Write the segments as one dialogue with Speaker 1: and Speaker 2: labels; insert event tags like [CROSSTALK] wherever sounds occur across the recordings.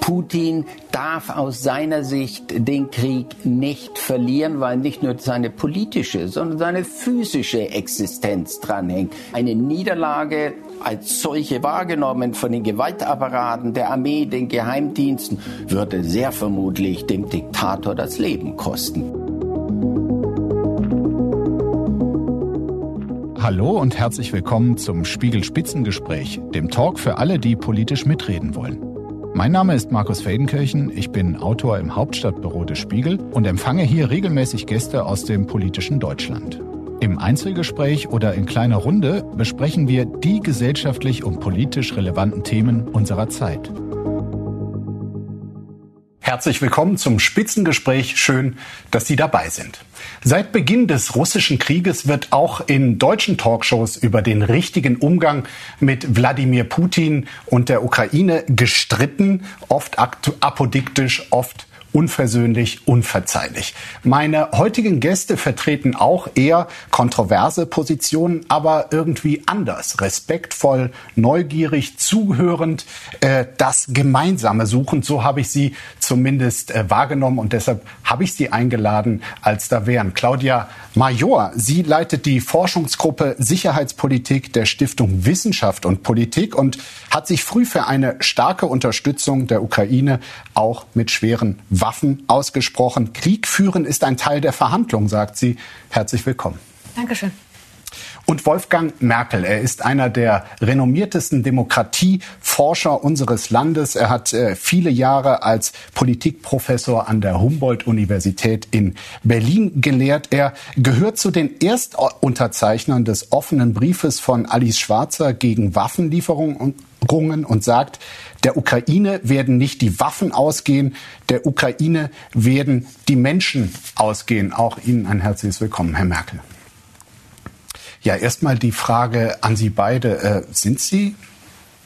Speaker 1: Putin darf aus seiner Sicht den Krieg nicht verlieren, weil nicht nur seine politische, sondern seine physische Existenz dranhängt. Eine Niederlage als solche wahrgenommen von den Gewaltapparaten der Armee, den Geheimdiensten, würde sehr vermutlich dem Diktator das Leben kosten.
Speaker 2: Hallo und herzlich willkommen zum Spiegel Spitzengespräch, dem Talk für alle, die politisch mitreden wollen. Mein Name ist Markus Feldenkirchen, ich bin Autor im Hauptstadtbüro des Spiegel und empfange hier regelmäßig Gäste aus dem politischen Deutschland. Im Einzelgespräch oder in kleiner Runde besprechen wir die gesellschaftlich und politisch relevanten Themen unserer Zeit. Herzlich willkommen zum Spitzengespräch. Schön, dass Sie dabei sind. Seit Beginn des russischen Krieges wird auch in deutschen Talkshows über den richtigen Umgang mit Wladimir Putin und der Ukraine gestritten, oft apodiktisch, oft unversöhnlich, unverzeihlich. Meine heutigen Gäste vertreten auch eher kontroverse Positionen, aber irgendwie anders, respektvoll, neugierig, zuhörend, äh, das Gemeinsame suchend. So habe ich sie zumindest äh, wahrgenommen und deshalb habe ich sie eingeladen, als da wären. Claudia Major, sie leitet die Forschungsgruppe Sicherheitspolitik der Stiftung Wissenschaft und Politik und hat sich früh für eine starke Unterstützung der Ukraine auch mit schweren Waffen ausgesprochen. Krieg führen ist ein Teil der Verhandlung, sagt sie. Herzlich willkommen.
Speaker 3: Dankeschön.
Speaker 2: Und Wolfgang Merkel, er ist einer der renommiertesten Demokratieforscher unseres Landes. Er hat äh, viele Jahre als Politikprofessor an der Humboldt-Universität in Berlin gelehrt. Er gehört zu den Erstunterzeichnern des offenen Briefes von Alice Schwarzer gegen Waffenlieferungen und sagt, der Ukraine werden nicht die Waffen ausgehen, der Ukraine werden die Menschen ausgehen. Auch Ihnen ein herzliches Willkommen, Herr Merkel. Ja, erstmal die Frage an Sie beide. Äh, sind Sie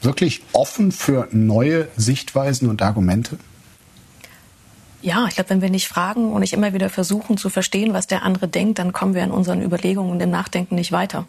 Speaker 2: wirklich offen für neue Sichtweisen und Argumente?
Speaker 3: Ja, ich glaube, wenn wir nicht fragen und nicht immer wieder versuchen zu verstehen, was der andere denkt, dann kommen wir in unseren Überlegungen und im Nachdenken nicht weiter.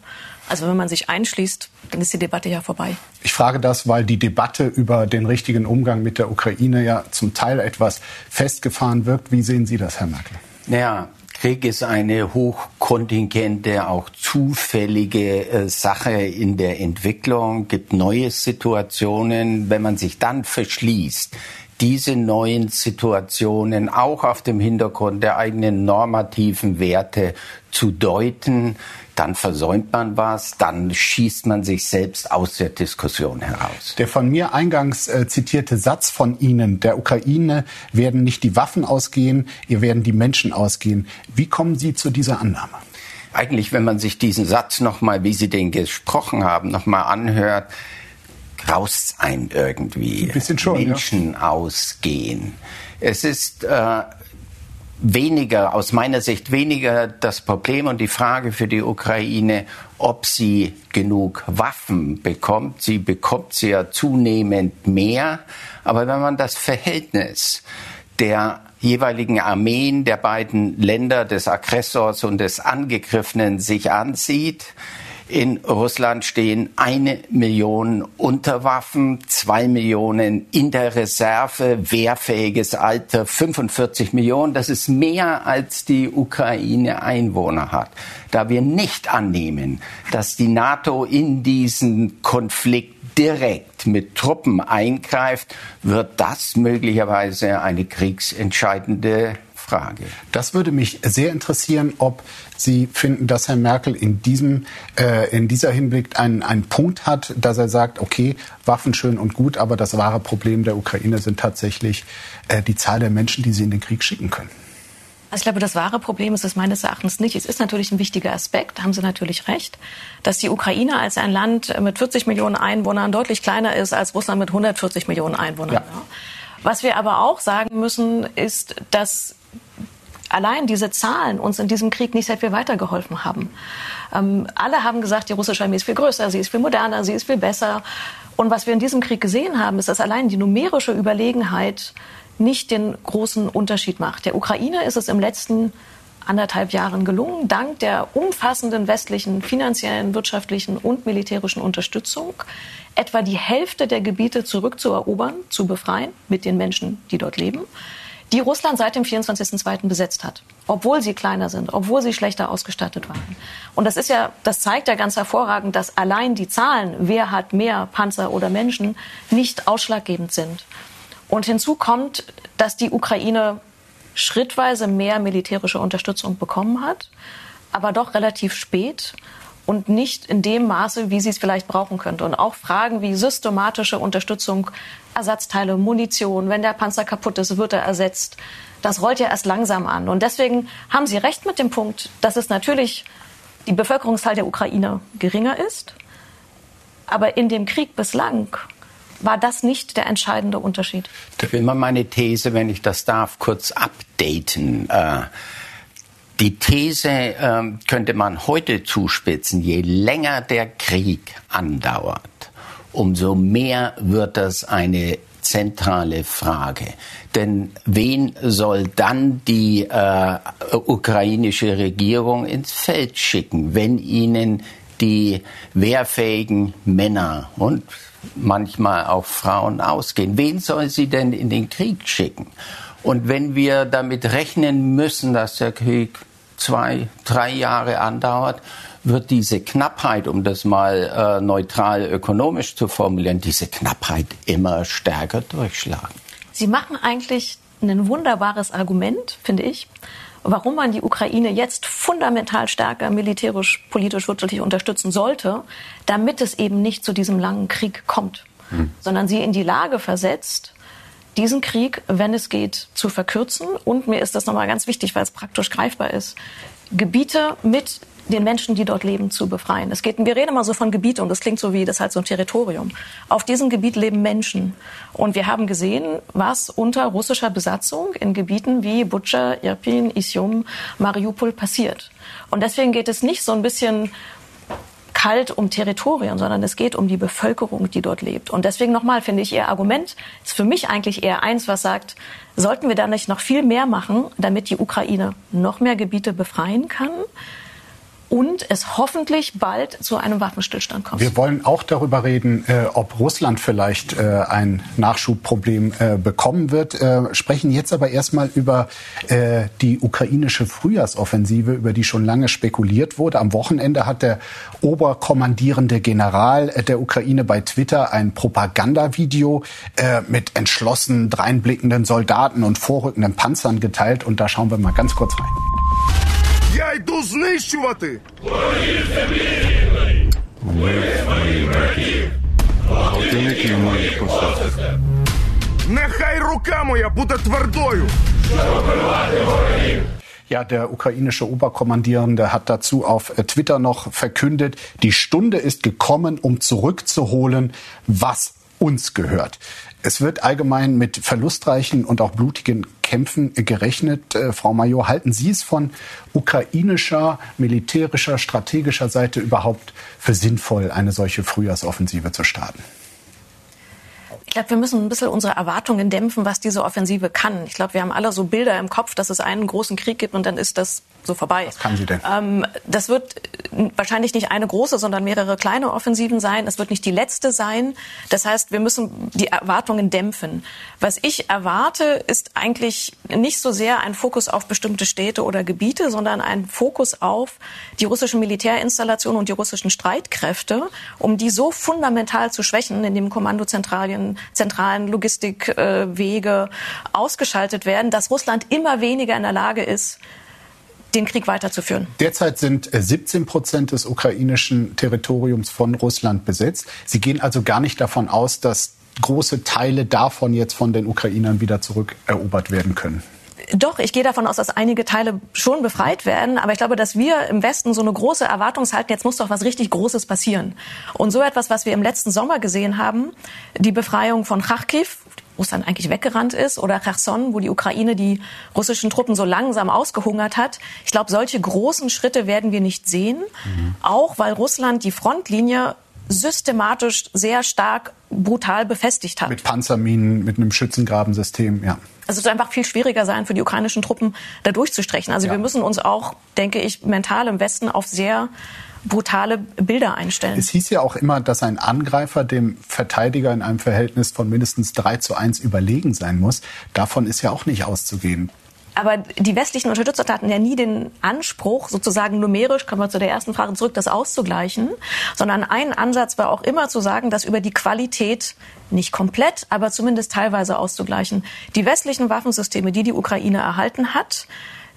Speaker 3: Also wenn man sich einschließt, dann ist die Debatte ja vorbei.
Speaker 2: Ich frage das, weil die Debatte über den richtigen Umgang mit der Ukraine ja zum Teil etwas festgefahren wirkt. Wie sehen Sie das, Herr Merkel?
Speaker 1: Naja, Krieg ist eine hochkontingente, auch zufällige äh, Sache in der Entwicklung, gibt neue Situationen. Wenn man sich dann verschließt, diese neuen Situationen auch auf dem Hintergrund der eigenen normativen Werte zu deuten, dann versäumt man was, dann schießt man sich selbst aus der Diskussion heraus.
Speaker 2: Der von mir eingangs äh, zitierte Satz von Ihnen, der Ukraine werden nicht die Waffen ausgehen, ihr werden die Menschen ausgehen. Wie kommen Sie zu dieser Annahme?
Speaker 1: Eigentlich, wenn man sich diesen Satz nochmal, wie Sie den gesprochen haben, nochmal anhört, graust ein irgendwie.
Speaker 2: Ein schon,
Speaker 1: Menschen ja. ausgehen. Es ist äh, weniger, aus meiner Sicht weniger das Problem und die Frage für die Ukraine, ob sie genug Waffen bekommt. Sie bekommt sie ja zunehmend mehr. Aber wenn man das Verhältnis der jeweiligen Armeen der beiden Länder, des Aggressors und des Angegriffenen sich ansieht, in Russland stehen eine Million Unterwaffen, zwei Millionen in der Reserve, wehrfähiges Alter 45 Millionen. Das ist mehr als die Ukraine Einwohner hat. Da wir nicht annehmen, dass die NATO in diesen Konflikt direkt mit Truppen eingreift, wird das möglicherweise eine kriegsentscheidende Frage.
Speaker 2: Das würde mich sehr interessieren, ob Sie finden, dass Herr Merkel in diesem äh, in dieser Hinblick einen, einen Punkt hat, dass er sagt, okay, Waffen schön und gut, aber das wahre Problem der Ukraine sind tatsächlich äh, die Zahl der Menschen, die sie in den Krieg schicken können.
Speaker 3: Also ich glaube, das wahre Problem ist es meines Erachtens nicht. Es ist natürlich ein wichtiger Aspekt, da haben Sie natürlich recht, dass die Ukraine als ein Land mit 40 Millionen Einwohnern deutlich kleiner ist als Russland mit 140 Millionen Einwohnern. Ja. Was wir aber auch sagen müssen, ist, dass allein diese Zahlen uns in diesem Krieg nicht sehr viel weitergeholfen haben. Ähm, alle haben gesagt, die russische Armee ist viel größer, sie ist viel moderner, sie ist viel besser. Und was wir in diesem Krieg gesehen haben, ist, dass allein die numerische Überlegenheit nicht den großen Unterschied macht. Der Ukraine ist es im letzten anderthalb Jahren gelungen, dank der umfassenden westlichen finanziellen, wirtschaftlichen und militärischen Unterstützung etwa die Hälfte der Gebiete zurückzuerobern, zu befreien mit den Menschen, die dort leben, die Russland seit dem 24.02. besetzt hat, obwohl sie kleiner sind, obwohl sie schlechter ausgestattet waren. Und das ist ja, das zeigt ja ganz hervorragend, dass allein die Zahlen, wer hat mehr Panzer oder Menschen, nicht ausschlaggebend sind. Und hinzu kommt, dass die Ukraine schrittweise mehr militärische Unterstützung bekommen hat, aber doch relativ spät und nicht in dem Maße, wie sie es vielleicht brauchen könnte. Und auch Fragen wie systematische Unterstützung, Ersatzteile, Munition, wenn der Panzer kaputt ist, wird er ersetzt. Das rollt ja erst langsam an. Und deswegen haben Sie recht mit dem Punkt, dass es natürlich die Bevölkerungszahl der Ukraine geringer ist. Aber in dem Krieg bislang war das nicht der entscheidende Unterschied.
Speaker 1: Ich will mal meine These, wenn ich das darf, kurz updaten. Äh, die These äh, könnte man heute zuspitzen, je länger der Krieg andauert, umso mehr wird das eine zentrale Frage. Denn wen soll dann die äh, ukrainische Regierung ins Feld schicken, wenn ihnen die wehrfähigen Männer und manchmal auch Frauen ausgehen. Wen soll sie denn in den Krieg schicken? Und wenn wir damit rechnen müssen, dass der Krieg zwei, drei Jahre andauert, wird diese Knappheit, um das mal äh, neutral ökonomisch zu formulieren, diese Knappheit immer stärker durchschlagen.
Speaker 3: Sie machen eigentlich ein wunderbares Argument, finde ich, warum man die Ukraine jetzt fundamental stärker militärisch, politisch, wirtschaftlich unterstützen sollte, damit es eben nicht zu diesem langen Krieg kommt, hm. sondern sie in die Lage versetzt, diesen Krieg, wenn es geht, zu verkürzen. Und mir ist das nochmal ganz wichtig, weil es praktisch greifbar ist, Gebiete mit den Menschen, die dort leben, zu befreien. Es geht, wir reden immer so von Gebiete und das klingt so wie, das ist halt so ein Territorium. Auf diesem Gebiet leben Menschen. Und wir haben gesehen, was unter russischer Besatzung in Gebieten wie Butscha, Irpin, Isium, Mariupol passiert. Und deswegen geht es nicht so ein bisschen kalt um Territorien, sondern es geht um die Bevölkerung, die dort lebt. Und deswegen nochmal finde ich Ihr Argument ist für mich eigentlich eher eins, was sagt, sollten wir da nicht noch viel mehr machen, damit die Ukraine noch mehr Gebiete befreien kann? Und es hoffentlich bald zu einem Waffenstillstand kommt.
Speaker 2: Wir wollen auch darüber reden, äh, ob Russland vielleicht äh, ein Nachschubproblem äh, bekommen wird, äh, sprechen jetzt aber erstmal über äh, die ukrainische Frühjahrsoffensive, über die schon lange spekuliert wurde. Am Wochenende hat der oberkommandierende General äh, der Ukraine bei Twitter ein Propagandavideo mit entschlossen dreinblickenden Soldaten und vorrückenden Panzern geteilt und da schauen wir mal ganz kurz rein Я йду знищувати! Ворогів землі рідної! Вбив моїх братів! Гвалтівників моїх посад! Нехай рука моя буде твердою! Щоб вбивати ворогів! Ja, der ukrainische Oberkommandierende hat dazu auf Twitter noch verkündet, die Stunde ist gekommen, um zurückzuholen, was uns gehört. Es wird allgemein mit verlustreichen und auch blutigen Kämpfen gerechnet. Äh, Frau Major, halten Sie es von ukrainischer, militärischer, strategischer Seite überhaupt für sinnvoll, eine solche Frühjahrsoffensive zu starten?
Speaker 3: Ich glaube, wir müssen ein bisschen unsere Erwartungen dämpfen, was diese Offensive kann. Ich glaube, wir haben alle so Bilder im Kopf, dass es einen großen Krieg gibt und dann ist das so vorbei.
Speaker 2: Was kann sie denn?
Speaker 3: Ähm, das wird wahrscheinlich nicht eine große, sondern mehrere kleine Offensiven sein. Es wird nicht die letzte sein. Das heißt, wir müssen die Erwartungen dämpfen. Was ich erwarte, ist eigentlich nicht so sehr ein Fokus auf bestimmte Städte oder Gebiete, sondern ein Fokus auf die russischen Militärinstallationen und die russischen Streitkräfte, um die so fundamental zu schwächen, indem Kommandozentralien, zentralen Logistikwege äh, ausgeschaltet werden, dass Russland immer weniger in der Lage ist, den Krieg weiterzuführen.
Speaker 2: Derzeit sind 17 äh, Prozent des ukrainischen Territoriums von Russland besetzt. Sie gehen also gar nicht davon aus, dass große Teile davon jetzt von den Ukrainern wieder zurückerobert werden können.
Speaker 3: Doch, ich gehe davon aus, dass einige Teile schon befreit werden. Aber ich glaube, dass wir im Westen so eine große Erwartung halten, jetzt muss doch was richtig Großes passieren. Und so etwas, was wir im letzten Sommer gesehen haben, die Befreiung von Kharkiv, Russland eigentlich weggerannt ist, oder Cherson, wo die Ukraine die russischen Truppen so langsam ausgehungert hat. Ich glaube, solche großen Schritte werden wir nicht sehen, mhm. auch weil Russland die Frontlinie systematisch sehr stark brutal befestigt hat.
Speaker 2: Mit Panzerminen, mit einem Schützengrabensystem, ja.
Speaker 3: Also es wird einfach viel schwieriger sein für die ukrainischen Truppen, da durchzustrechen. Also ja. wir müssen uns auch, denke ich, mental im Westen auf sehr brutale Bilder einstellen.
Speaker 2: Es hieß ja auch immer, dass ein Angreifer dem Verteidiger in einem Verhältnis von mindestens 3 zu 1 überlegen sein muss. Davon ist ja auch nicht auszugehen.
Speaker 3: Aber die westlichen Unterstützer hatten ja nie den Anspruch, sozusagen numerisch, kommen wir zu der ersten Frage zurück, das auszugleichen, sondern ein Ansatz war auch immer zu sagen, dass über die Qualität nicht komplett, aber zumindest teilweise auszugleichen. Die westlichen Waffensysteme, die die Ukraine erhalten hat,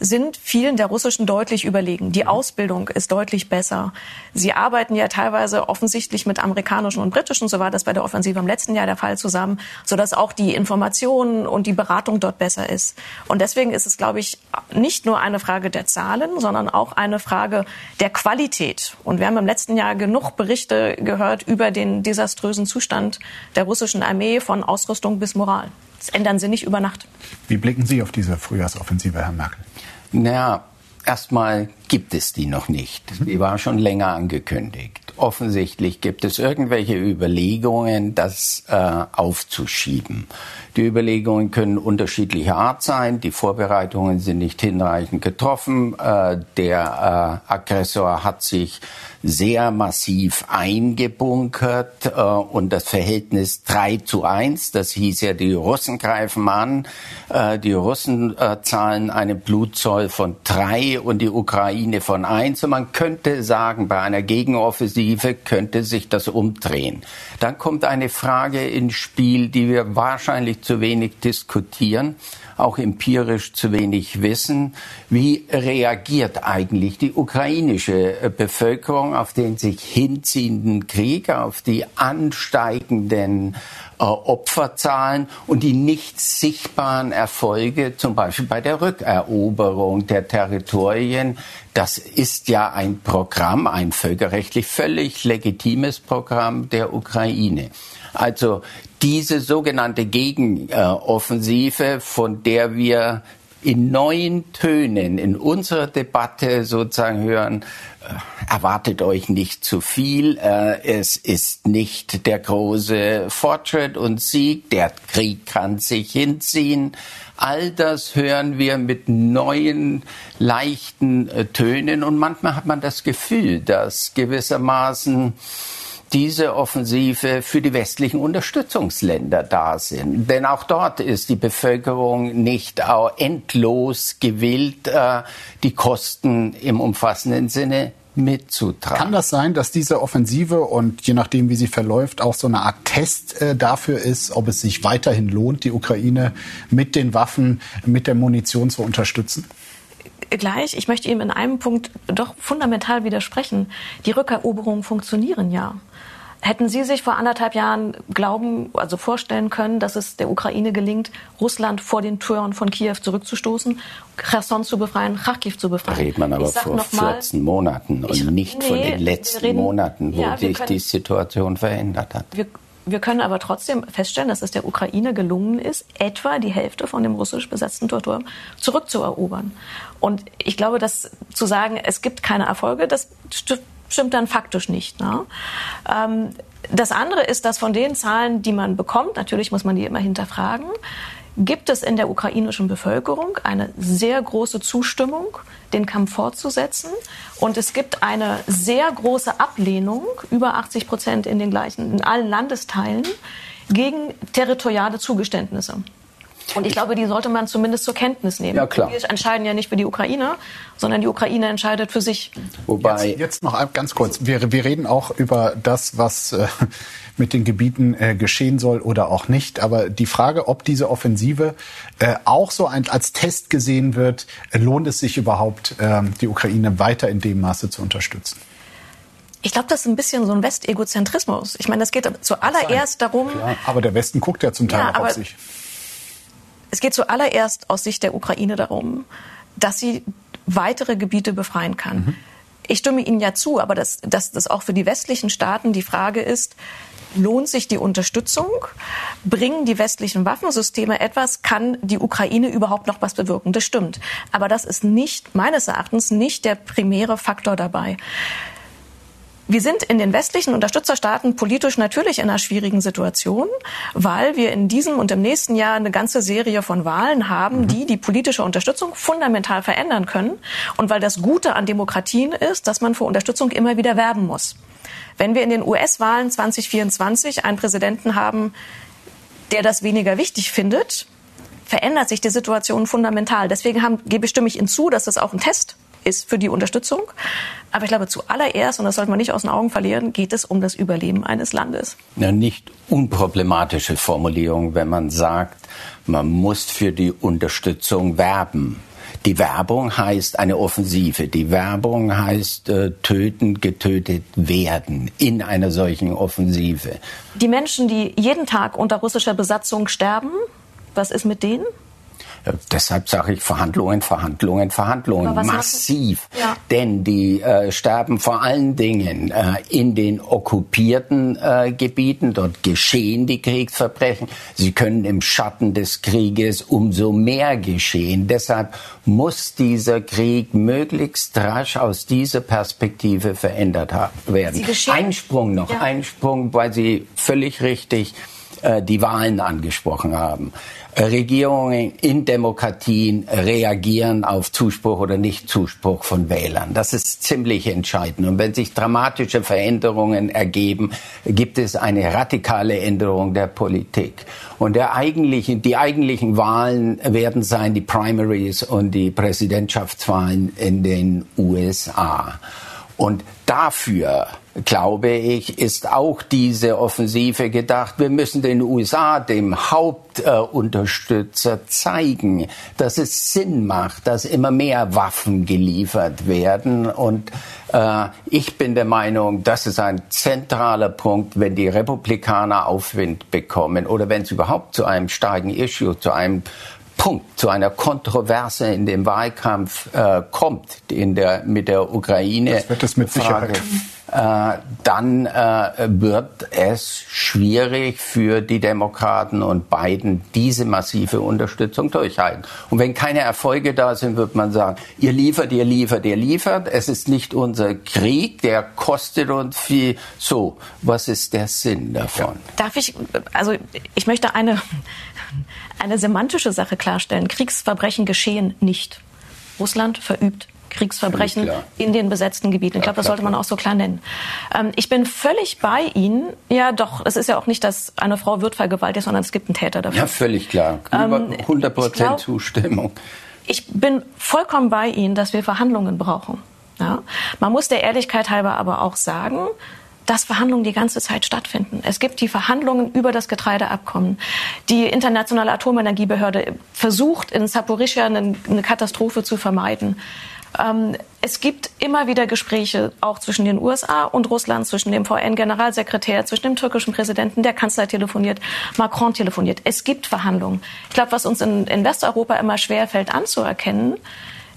Speaker 3: sind vielen der russischen deutlich überlegen. Die Ausbildung ist deutlich besser. Sie arbeiten ja teilweise offensichtlich mit amerikanischen und britischen, so war das bei der Offensive im letzten Jahr der Fall zusammen, sodass auch die Information und die Beratung dort besser ist. Und deswegen ist es, glaube ich, nicht nur eine Frage der Zahlen, sondern auch eine Frage der Qualität. Und wir haben im letzten Jahr genug Berichte gehört über den desaströsen Zustand der russischen Armee von Ausrüstung bis Moral. Das ändern sie nicht über Nacht.
Speaker 2: Wie blicken Sie auf diese Frühjahrsoffensive, Herr Merkel?
Speaker 1: Naja, erstmal gibt es die noch nicht. Die war schon länger angekündigt. Offensichtlich gibt es irgendwelche Überlegungen, das äh, aufzuschieben. Die Überlegungen können unterschiedlicher Art sein. Die Vorbereitungen sind nicht hinreichend getroffen. Äh, der äh, Aggressor hat sich sehr massiv eingebunkert äh, und das Verhältnis 3 zu 1, das hieß ja, die Russen greifen an, äh, die Russen äh, zahlen einen Blutzoll von 3 und die Ukraine von 1 und man könnte sagen, bei einer Gegenoffensive könnte sich das umdrehen. Dann kommt eine Frage ins Spiel, die wir wahrscheinlich zu wenig diskutieren auch empirisch zu wenig wissen. Wie reagiert eigentlich die ukrainische äh, Bevölkerung auf den sich hinziehenden Krieg, auf die ansteigenden äh, Opferzahlen und die nicht sichtbaren Erfolge, zum Beispiel bei der Rückeroberung der Territorien. Das ist ja ein Programm, ein völkerrechtlich völlig legitimes Programm der Ukraine. Also diese sogenannte Gegenoffensive, von der wir in neuen Tönen in unserer Debatte sozusagen hören, erwartet euch nicht zu viel, äh, es ist nicht der große Fortschritt und Sieg, der Krieg kann sich hinziehen. All das hören wir mit neuen, leichten äh, Tönen. Und manchmal hat man das Gefühl, dass gewissermaßen diese Offensive für die westlichen Unterstützungsländer da sind. Denn auch dort ist die Bevölkerung nicht auch endlos gewillt, äh, die Kosten im umfassenden Sinne mitzutragen.
Speaker 2: Kann das sein, dass diese Offensive und je nachdem, wie sie verläuft, auch so eine Art Test äh, dafür ist, ob es sich weiterhin lohnt, die Ukraine mit den Waffen, mit der Munition zu unterstützen?
Speaker 3: Gleich, ich möchte ihm in einem Punkt doch fundamental widersprechen. Die Rückeroberungen funktionieren ja. Hätten Sie sich vor anderthalb Jahren glauben, also vorstellen können, dass es der Ukraine gelingt, Russland vor den Türen von Kiew zurückzustoßen, Cherson zu befreien, Kharkiv zu befreien?
Speaker 1: Da redet man aber vor 14 mal, Monaten und ich, nicht nee, von den letzten reden, Monaten, wo ja, sich können, die Situation verändert hat.
Speaker 3: Wir, wir können aber trotzdem feststellen, dass es der Ukraine gelungen ist, etwa die Hälfte von dem russisch besetzten Territorium zurückzuerobern. Und ich glaube, dass zu sagen, es gibt keine Erfolge, das stimmt dann faktisch nicht. Ne? Ähm, das andere ist, dass von den Zahlen, die man bekommt, natürlich muss man die immer hinterfragen, gibt es in der ukrainischen Bevölkerung eine sehr große Zustimmung, den Kampf fortzusetzen. Und es gibt eine sehr große Ablehnung, über 80 Prozent in den gleichen, in allen Landesteilen, gegen territoriale Zugeständnisse. Und ich glaube, die sollte man zumindest zur Kenntnis nehmen.
Speaker 1: Ja, klar.
Speaker 3: Wir entscheiden ja nicht für die Ukraine, sondern die Ukraine entscheidet für sich.
Speaker 2: Wobei jetzt, jetzt noch ganz kurz. Wir, wir reden auch über das, was äh, [LAUGHS] mit den Gebieten äh, geschehen soll oder auch nicht. Aber die Frage, ob diese Offensive äh, auch so ein, als Test gesehen wird, lohnt es sich überhaupt, äh, die Ukraine weiter in dem Maße zu unterstützen?
Speaker 3: Ich glaube, das ist ein bisschen so ein Westegozentrismus. Ich meine, das geht zuallererst darum.
Speaker 2: Klar, aber der Westen guckt ja zum Teil ja, auch auf sich.
Speaker 3: Es geht zuallererst aus Sicht der Ukraine darum, dass sie weitere Gebiete befreien kann. Mhm. Ich stimme Ihnen ja zu, aber dass, dass das auch für die westlichen Staaten die Frage ist, lohnt sich die Unterstützung? Bringen die westlichen Waffensysteme etwas? Kann die Ukraine überhaupt noch was bewirken? Das stimmt. Aber das ist nicht, meines Erachtens, nicht der primäre Faktor dabei. Wir sind in den westlichen Unterstützerstaaten politisch natürlich in einer schwierigen Situation, weil wir in diesem und im nächsten Jahr eine ganze Serie von Wahlen haben, mhm. die die politische Unterstützung fundamental verändern können. Und weil das Gute an Demokratien ist, dass man für Unterstützung immer wieder werben muss. Wenn wir in den US-Wahlen 2024 einen Präsidenten haben, der das weniger wichtig findet, verändert sich die Situation fundamental. Deswegen haben, gebe, ich Ihnen zu, dass das auch ein Test ist für die Unterstützung. Aber ich glaube, zuallererst, und das sollte man nicht aus den Augen verlieren, geht es um das Überleben eines Landes.
Speaker 1: Eine nicht unproblematische Formulierung, wenn man sagt, man muss für die Unterstützung werben. Die Werbung heißt eine Offensive. Die Werbung heißt äh, töten, getötet werden in einer solchen Offensive.
Speaker 3: Die Menschen, die jeden Tag unter russischer Besatzung sterben, was ist mit denen?
Speaker 1: Deshalb sage ich Verhandlungen, Verhandlungen, Verhandlungen. Massiv. Ja. Denn die äh, sterben vor allen Dingen äh, in den okkupierten äh, Gebieten. Dort geschehen die Kriegsverbrechen. Sie können im Schatten des Krieges umso mehr geschehen. Deshalb muss dieser Krieg möglichst rasch aus dieser Perspektive verändert werden. Einsprung noch, ja. Einsprung, weil Sie völlig richtig die Wahlen angesprochen haben. Regierungen in Demokratien reagieren auf Zuspruch oder Nichtzuspruch von Wählern. Das ist ziemlich entscheidend. Und wenn sich dramatische Veränderungen ergeben, gibt es eine radikale Änderung der Politik. Und der eigentlichen, die eigentlichen Wahlen werden sein die Primaries und die Präsidentschaftswahlen in den USA. Und dafür, glaube ich, ist auch diese Offensive gedacht. Wir müssen den USA, dem Hauptunterstützer, äh, zeigen, dass es Sinn macht, dass immer mehr Waffen geliefert werden. Und äh, ich bin der Meinung, das ist ein zentraler Punkt, wenn die Republikaner Aufwind bekommen oder wenn es überhaupt zu einem starken Issue, zu einem Punkt, zu einer Kontroverse in dem Wahlkampf äh, kommt, in der, mit der Ukraine.
Speaker 2: Das wird es mit Sicherheit.
Speaker 1: Äh, dann äh, wird es schwierig für die Demokraten und Biden diese massive Unterstützung durchhalten. Und wenn keine Erfolge da sind, wird man sagen, ihr liefert, ihr liefert, ihr liefert. Es ist nicht unser Krieg, der kostet uns viel. So, was ist der Sinn davon?
Speaker 3: Darf ich, also ich möchte eine, eine semantische Sache klarstellen. Kriegsverbrechen geschehen nicht. Russland verübt Kriegsverbrechen in den besetzten Gebieten. Ich glaube, das sollte man auch so klar nennen. Ähm, ich bin völlig bei Ihnen. Ja, doch, es ist ja auch nicht, dass eine Frau wird vergewaltigt, sondern es gibt einen Täter dafür.
Speaker 1: Ja, völlig klar. Über 100 ähm, Prozent Zustimmung.
Speaker 3: Ich bin vollkommen bei Ihnen, dass wir Verhandlungen brauchen. Ja? Man muss der Ehrlichkeit halber aber auch sagen, dass Verhandlungen die ganze Zeit stattfinden. Es gibt die Verhandlungen über das Getreideabkommen. Die Internationale Atomenergiebehörde versucht, in Saporischia eine, eine Katastrophe zu vermeiden. Ähm, es gibt immer wieder Gespräche auch zwischen den USA und Russland, zwischen dem VN-Generalsekretär, zwischen dem türkischen Präsidenten, der Kanzler telefoniert, Macron telefoniert. Es gibt Verhandlungen. Ich glaube, was uns in, in Westeuropa immer schwerfällt anzuerkennen,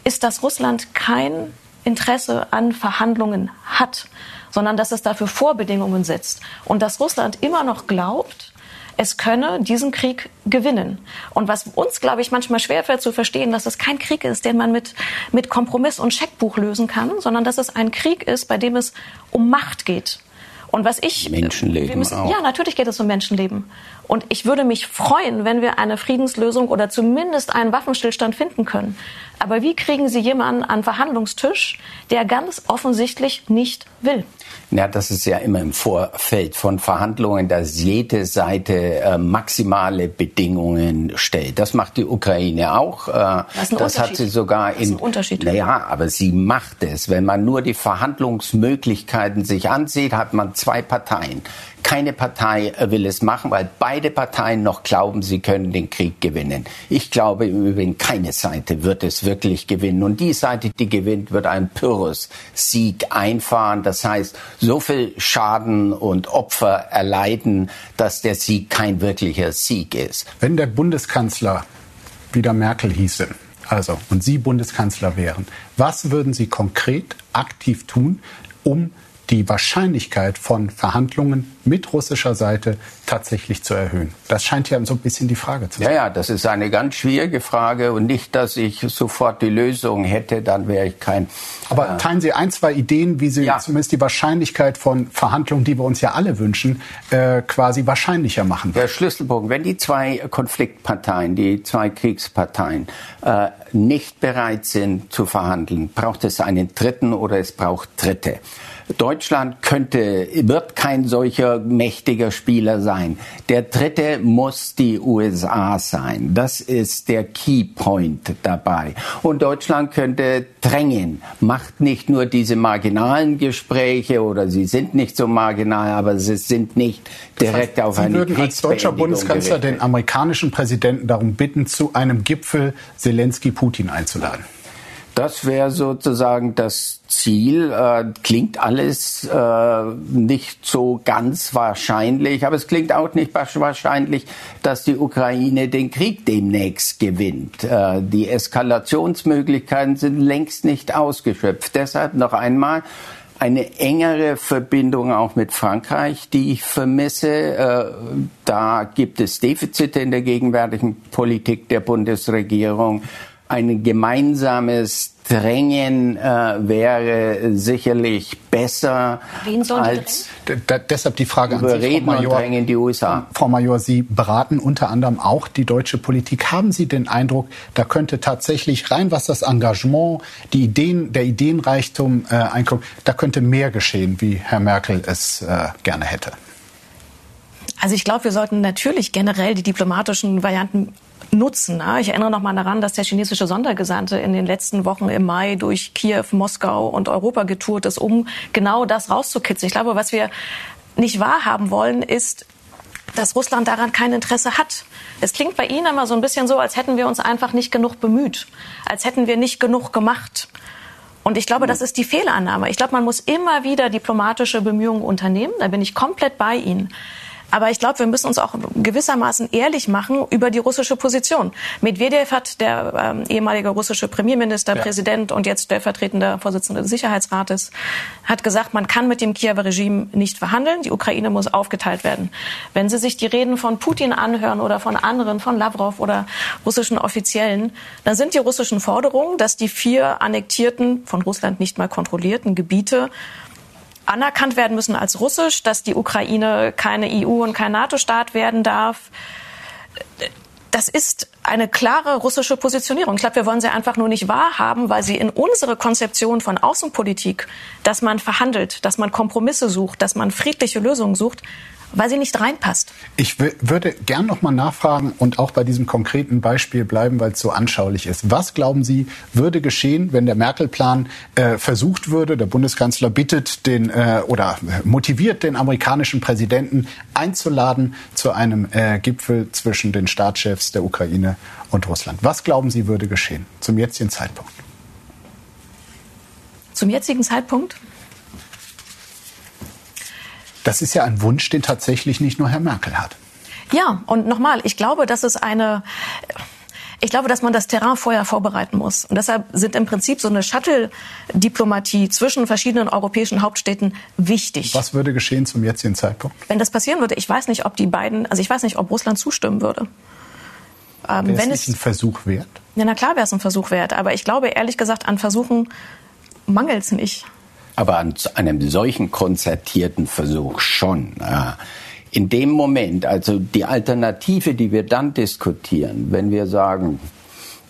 Speaker 3: ist, dass Russland kein Interesse an Verhandlungen hat, sondern dass es dafür Vorbedingungen setzt und dass Russland immer noch glaubt, es könne diesen Krieg gewinnen. Und was uns, glaube ich, manchmal schwerfällt zu verstehen, dass es kein Krieg ist, den man mit, mit Kompromiss und Scheckbuch lösen kann, sondern dass es ein Krieg ist, bei dem es um Macht geht. Und was ich
Speaker 1: Menschenleben müssen,
Speaker 3: auch. ja natürlich geht es um Menschenleben und ich würde mich freuen, wenn wir eine Friedenslösung oder zumindest einen Waffenstillstand finden können. Aber wie kriegen Sie jemanden an Verhandlungstisch, der ganz offensichtlich nicht will?
Speaker 1: Ja, das ist ja immer im Vorfeld von Verhandlungen, dass jede Seite äh, maximale Bedingungen stellt. Das macht die Ukraine auch. Äh, das, das hat sie sogar in. Das ist ein
Speaker 3: Unterschied.
Speaker 1: Naja, aber sie macht es. Wenn man nur die Verhandlungsmöglichkeiten sich ansieht, hat man zwei Parteien. Keine Partei will es machen, weil beide Parteien noch glauben, sie können den Krieg gewinnen. Ich glaube im Übrigen, keine Seite wird es wirklich gewinnen. Und die Seite, die gewinnt, wird einen Pyrrhus-Sieg einfahren. Das heißt, so viel Schaden und Opfer erleiden, dass der Sieg kein wirklicher Sieg ist.
Speaker 2: Wenn der Bundeskanzler wieder Merkel hieße, also und Sie Bundeskanzler wären, was würden Sie konkret aktiv tun, um die Wahrscheinlichkeit von Verhandlungen mit russischer Seite tatsächlich zu erhöhen? Das scheint ja so ein bisschen die Frage zu sein.
Speaker 1: Ja, ja, das ist eine ganz schwierige Frage und nicht, dass ich sofort die Lösung hätte, dann wäre ich kein.
Speaker 2: Aber äh, teilen Sie ein, zwei Ideen, wie Sie ja. zumindest die Wahrscheinlichkeit von Verhandlungen, die wir uns ja alle wünschen, äh, quasi wahrscheinlicher machen?
Speaker 1: Der Schlüsselpunkt, wenn die zwei Konfliktparteien, die zwei Kriegsparteien äh, nicht bereit sind zu verhandeln, braucht es einen dritten oder es braucht Dritte. Deutschland könnte, wird kein solcher mächtiger Spieler sein. Der dritte muss die USA sein. Das ist der Keypoint dabei. Und Deutschland könnte drängen, macht nicht nur diese marginalen Gespräche oder sie sind nicht so marginal, aber sie sind nicht direkt das heißt, auf eine
Speaker 2: Sie würden als deutscher Bundeskanzler den amerikanischen Präsidenten darum bitten, zu einem Gipfel Zelensky-Putin einzuladen.
Speaker 1: Das wäre sozusagen das Ziel. Äh, klingt alles äh, nicht so ganz wahrscheinlich, aber es klingt auch nicht wahrscheinlich, dass die Ukraine den Krieg demnächst gewinnt. Äh, die Eskalationsmöglichkeiten sind längst nicht ausgeschöpft. Deshalb noch einmal, eine engere Verbindung auch mit Frankreich, die ich vermisse. Äh, da gibt es Defizite in der gegenwärtigen Politik der Bundesregierung ein gemeinsames Drängen äh, wäre sicherlich besser als
Speaker 2: deshalb die Frage
Speaker 1: an Sie, Frau Major, drängen die USA.
Speaker 2: Frau Major, Sie beraten unter anderem auch die deutsche Politik. Haben Sie den Eindruck, da könnte tatsächlich rein, was das Engagement, die Ideen, der Ideenreichtum äh, einkommt, da könnte mehr geschehen, wie Herr Merkel es äh, gerne hätte?
Speaker 3: Also ich glaube, wir sollten natürlich generell die diplomatischen Varianten nutzen. Ich erinnere noch mal daran, dass der chinesische Sondergesandte in den letzten Wochen im Mai durch Kiew, Moskau und Europa getourt ist, um genau das rauszukitzeln. Ich glaube, was wir nicht wahrhaben wollen, ist, dass Russland daran kein Interesse hat. Es klingt bei Ihnen immer so ein bisschen so, als hätten wir uns einfach nicht genug bemüht, als hätten wir nicht genug gemacht. Und ich glaube, das ist die Fehlannahme. Ich glaube, man muss immer wieder diplomatische Bemühungen unternehmen. Da bin ich komplett bei Ihnen. Aber ich glaube, wir müssen uns auch gewissermaßen ehrlich machen über die russische Position. Medvedev hat der ähm, ehemalige russische Premierminister, ja. Präsident und jetzt stellvertretender Vorsitzender des Sicherheitsrates, hat gesagt, man kann mit dem Kiewer Regime nicht verhandeln. Die Ukraine muss aufgeteilt werden. Wenn Sie sich die Reden von Putin anhören oder von anderen, von Lavrov oder russischen Offiziellen, dann sind die russischen Forderungen, dass die vier annektierten, von Russland nicht mal kontrollierten Gebiete anerkannt werden müssen als russisch, dass die Ukraine keine EU und kein NATO-Staat werden darf. Das ist eine klare russische Positionierung. Ich glaube, wir wollen sie einfach nur nicht wahrhaben, weil sie in unsere Konzeption von Außenpolitik, dass man verhandelt, dass man Kompromisse sucht, dass man friedliche Lösungen sucht, weil sie nicht reinpasst.
Speaker 2: Ich würde gern noch mal nachfragen und auch bei diesem konkreten Beispiel bleiben, weil es so anschaulich ist. Was glauben Sie, würde geschehen, wenn der Merkel-Plan äh, versucht würde? Der Bundeskanzler bittet den äh, oder motiviert den amerikanischen Präsidenten einzuladen zu einem äh, Gipfel zwischen den Staatschefs der Ukraine und Russland. Was glauben Sie, würde geschehen zum jetzigen Zeitpunkt?
Speaker 3: Zum jetzigen Zeitpunkt?
Speaker 2: Das ist ja ein Wunsch, den tatsächlich nicht nur Herr Merkel hat.
Speaker 3: Ja, und nochmal, ich glaube, das ist eine, ich glaube, dass man das Terrain vorher vorbereiten muss. Und deshalb sind im Prinzip so eine Shuttle-Diplomatie zwischen verschiedenen europäischen Hauptstädten wichtig.
Speaker 2: Was würde geschehen zum jetzigen Zeitpunkt?
Speaker 3: Wenn das passieren würde, ich weiß nicht, ob die beiden, also ich weiß nicht, ob Russland zustimmen würde.
Speaker 2: Ähm, wäre es nicht ein Versuch wert?
Speaker 3: Ja, na klar wäre es ein Versuch wert. Aber ich glaube, ehrlich gesagt, an Versuchen mangelt es nicht.
Speaker 1: Aber an einem solchen konzertierten Versuch schon. In dem Moment, also die Alternative, die wir dann diskutieren, wenn wir sagen,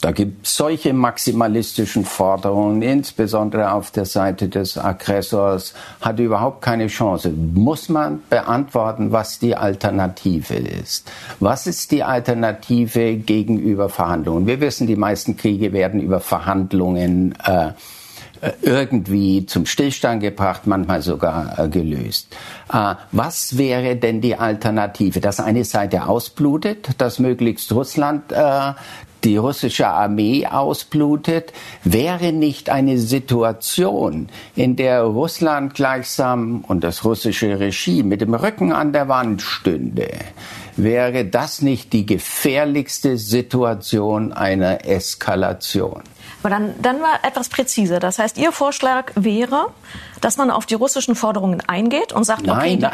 Speaker 1: da gibt es solche maximalistischen Forderungen, insbesondere auf der Seite des Aggressors, hat überhaupt keine Chance. Muss man beantworten, was die Alternative ist. Was ist die Alternative gegenüber Verhandlungen? Wir wissen, die meisten Kriege werden über Verhandlungen äh, irgendwie zum Stillstand gebracht, manchmal sogar äh, gelöst. Äh, was wäre denn die Alternative? Dass eine Seite ausblutet, dass möglichst Russland äh, die russische Armee ausblutet, wäre nicht eine Situation, in der Russland gleichsam und das russische Regime mit dem Rücken an der Wand stünde, wäre das nicht die gefährlichste Situation einer Eskalation?
Speaker 3: Aber dann, dann mal etwas präziser. Das heißt, Ihr Vorschlag wäre, dass man auf die russischen Forderungen eingeht und sagt,
Speaker 1: nein, okay,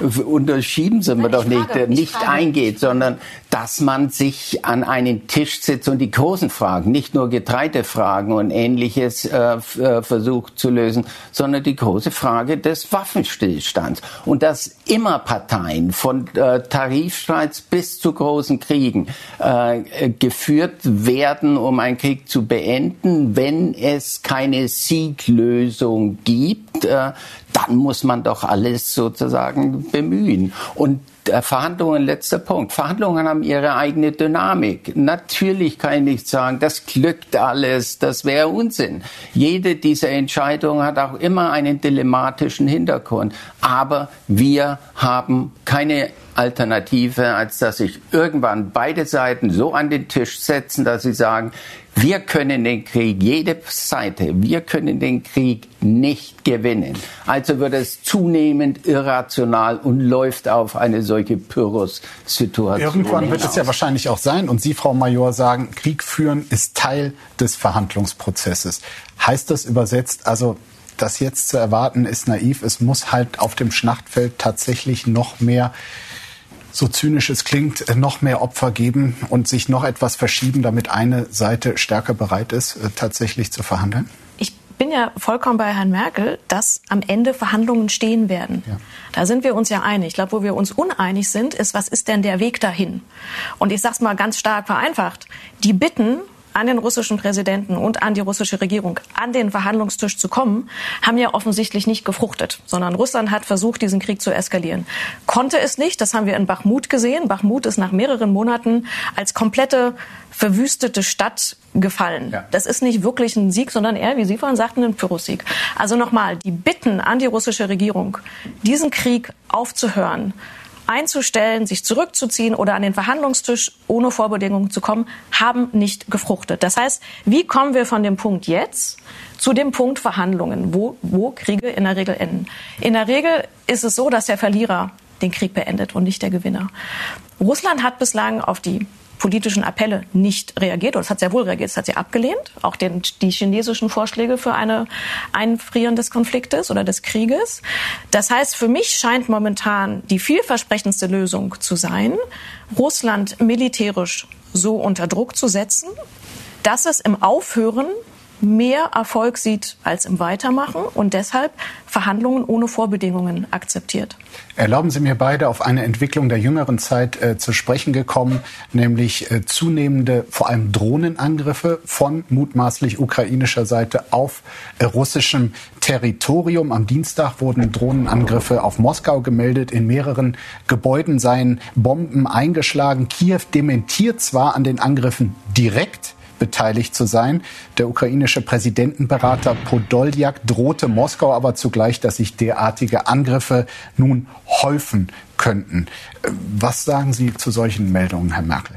Speaker 1: nein, [LAUGHS] unterschieben sind wir doch nicht, frage, nicht frage. eingeht, sondern dass man sich an einen Tisch sitzt und die großen Fragen, nicht nur Getreidefragen und ähnliches äh, äh, versucht zu lösen, sondern die große Frage des Waffenstillstands. Und dass immer Parteien von äh, Tarifstreits bis zu großen Kriegen äh, geführt werden, um einen Krieg zu beenden, wenn es keine Sieglösung gibt, äh, dann muss man doch alles sozusagen bemühen. Und äh, Verhandlungen, letzter Punkt. Verhandlungen haben ihre eigene Dynamik. Natürlich kann ich nicht sagen, das glückt alles, das wäre Unsinn. Jede dieser Entscheidungen hat auch immer einen dilematischen Hintergrund. Aber wir haben keine Alternative, als dass sich irgendwann beide Seiten so an den Tisch setzen, dass sie sagen, wir können den Krieg, jede Seite, wir können den Krieg nicht gewinnen. Also wird es zunehmend irrational und läuft auf eine solche Pyrrhus-Situation.
Speaker 2: Irgendwann wird es ja wahrscheinlich auch sein. Und Sie, Frau Major, sagen, Krieg führen ist Teil des Verhandlungsprozesses. Heißt das übersetzt, also das jetzt zu erwarten ist naiv. Es muss halt auf dem Schlachtfeld tatsächlich noch mehr so zynisch es klingt, noch mehr Opfer geben und sich noch etwas verschieben, damit eine Seite stärker bereit ist, äh, tatsächlich zu verhandeln?
Speaker 3: Ich bin ja vollkommen bei Herrn Merkel, dass am Ende Verhandlungen stehen werden. Ja. Da sind wir uns ja einig. Ich glaube, wo wir uns uneinig sind, ist, was ist denn der Weg dahin? Und ich sage es mal ganz stark vereinfacht. Die Bitten an den russischen Präsidenten und an die russische Regierung an den Verhandlungstisch zu kommen, haben ja offensichtlich nicht gefruchtet, sondern Russland hat versucht, diesen Krieg zu eskalieren. Konnte es nicht, das haben wir in Bachmut gesehen. Bachmut ist nach mehreren Monaten als komplette verwüstete Stadt gefallen. Ja. Das ist nicht wirklich ein Sieg, sondern eher, wie Sie vorhin sagten, ein Pyrrhussieg. Also nochmal, die Bitten an die russische Regierung, diesen Krieg aufzuhören, einzustellen, sich zurückzuziehen oder an den Verhandlungstisch ohne Vorbedingungen zu kommen, haben nicht gefruchtet. Das heißt, wie kommen wir von dem Punkt jetzt zu dem Punkt Verhandlungen, wo, wo Kriege in der Regel enden? In der Regel ist es so, dass der Verlierer den Krieg beendet und nicht der Gewinner. Russland hat bislang auf die politischen Appelle nicht reagiert, oder es hat sehr wohl reagiert, es hat sie abgelehnt, auch den, die chinesischen Vorschläge für eine Einfrieren des Konfliktes oder des Krieges. Das heißt, für mich scheint momentan die vielversprechendste Lösung zu sein, Russland militärisch so unter Druck zu setzen, dass es im Aufhören mehr Erfolg sieht als im Weitermachen und deshalb Verhandlungen ohne Vorbedingungen akzeptiert.
Speaker 2: Erlauben Sie mir beide auf eine Entwicklung der jüngeren Zeit äh, zu sprechen gekommen, nämlich äh, zunehmende vor allem Drohnenangriffe von mutmaßlich ukrainischer Seite auf äh, russischem Territorium. Am Dienstag wurden Drohnenangriffe auf Moskau gemeldet. In mehreren Gebäuden seien Bomben eingeschlagen. Kiew dementiert zwar an den Angriffen direkt, beteiligt zu sein. Der ukrainische Präsidentenberater Podoljak drohte Moskau aber zugleich, dass sich derartige Angriffe nun häufen könnten. Was sagen Sie zu solchen Meldungen, Herr Merkel?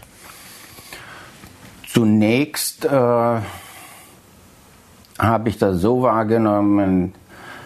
Speaker 1: Zunächst äh, habe ich das so wahrgenommen,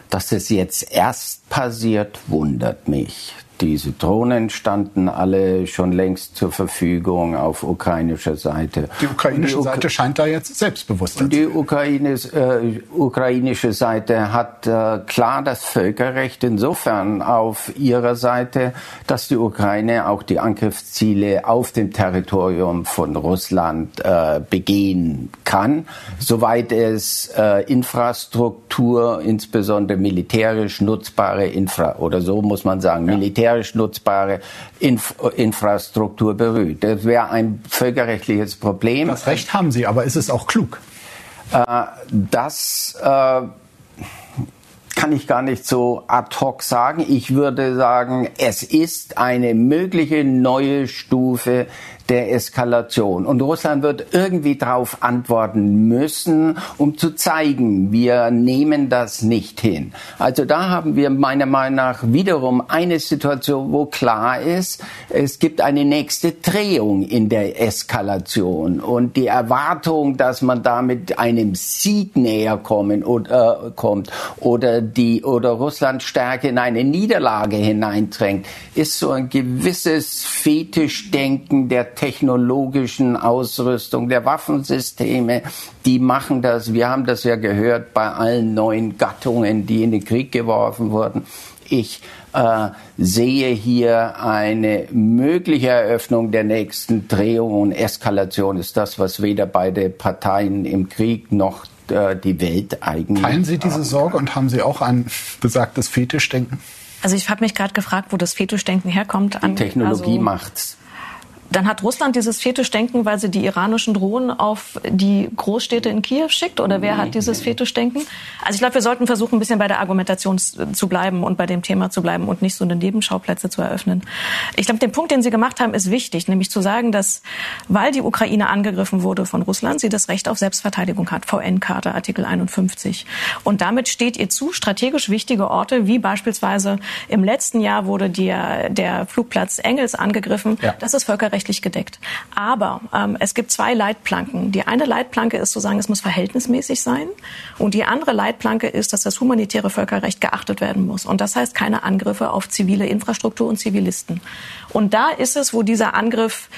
Speaker 1: dass es jetzt erst passiert, wundert mich. Diese Drohnen standen alle schon längst zur Verfügung auf ukrainischer Seite.
Speaker 2: Die ukrainische die Seite scheint da jetzt selbstbewusst zu
Speaker 1: sein. Die Ukraines, äh, ukrainische Seite hat äh, klar das Völkerrecht insofern auf ihrer Seite, dass die Ukraine auch die Angriffsziele auf dem Territorium von Russland äh, begehen kann, soweit es äh, Infrastruktur, insbesondere militärisch nutzbare Infra oder so muss man sagen, ja. militär militärisch nutzbare Inf Infrastruktur berührt. Das wäre ein völkerrechtliches Problem.
Speaker 2: Das Recht haben Sie, aber ist es auch klug?
Speaker 1: Äh, das äh, kann ich gar nicht so ad hoc sagen. Ich würde sagen, es ist eine mögliche neue Stufe der Eskalation. Und Russland wird irgendwie darauf antworten müssen, um zu zeigen, wir nehmen das nicht hin. Also da haben wir meiner Meinung nach wiederum eine Situation, wo klar ist, es gibt eine nächste Drehung in der Eskalation und die Erwartung, dass man damit einem Sieg näher kommen oder, äh, kommt oder die oder Russland stärker in eine Niederlage hineindrängt, ist so ein gewisses Fetischdenken der technologischen Ausrüstung, der Waffensysteme. Die machen das. Wir haben das ja gehört bei allen neuen Gattungen, die in den Krieg geworfen wurden. Ich äh, sehe hier eine mögliche Eröffnung der nächsten Drehung und Eskalation ist das, was weder beide Parteien im Krieg noch äh, die Welt eigentlich.
Speaker 2: Teilen Sie diese Sorge und haben Sie auch ein besagtes Fetischdenken?
Speaker 3: Also ich habe mich gerade gefragt, wo das Fetischdenken herkommt.
Speaker 1: Die Technologie also, macht's.
Speaker 3: Dann hat Russland dieses Fetischdenken, weil sie die iranischen Drohnen auf die Großstädte in Kiew schickt? Oder wer hat dieses Fetischdenken? Also ich glaube, wir sollten versuchen, ein bisschen bei der Argumentation zu bleiben und bei dem Thema zu bleiben und nicht so eine Nebenschauplätze zu eröffnen. Ich glaube, der Punkt, den Sie gemacht haben, ist wichtig, nämlich zu sagen, dass, weil die Ukraine angegriffen wurde von Russland, sie das Recht auf Selbstverteidigung hat, VN-Karte, Artikel 51. Und damit steht ihr zu, strategisch wichtige Orte, wie beispielsweise im letzten Jahr wurde der, der Flugplatz Engels angegriffen. Ja. Das ist völkerrechtlich völkerrechtlich gedeckt. Aber ähm, es gibt zwei Leitplanken. Die eine Leitplanke ist zu sagen, es muss verhältnismäßig sein. Und die andere Leitplanke ist, dass das humanitäre Völkerrecht geachtet werden muss. Und das heißt keine Angriffe auf zivile Infrastruktur und Zivilisten. Und da ist es, wo dieser Angriff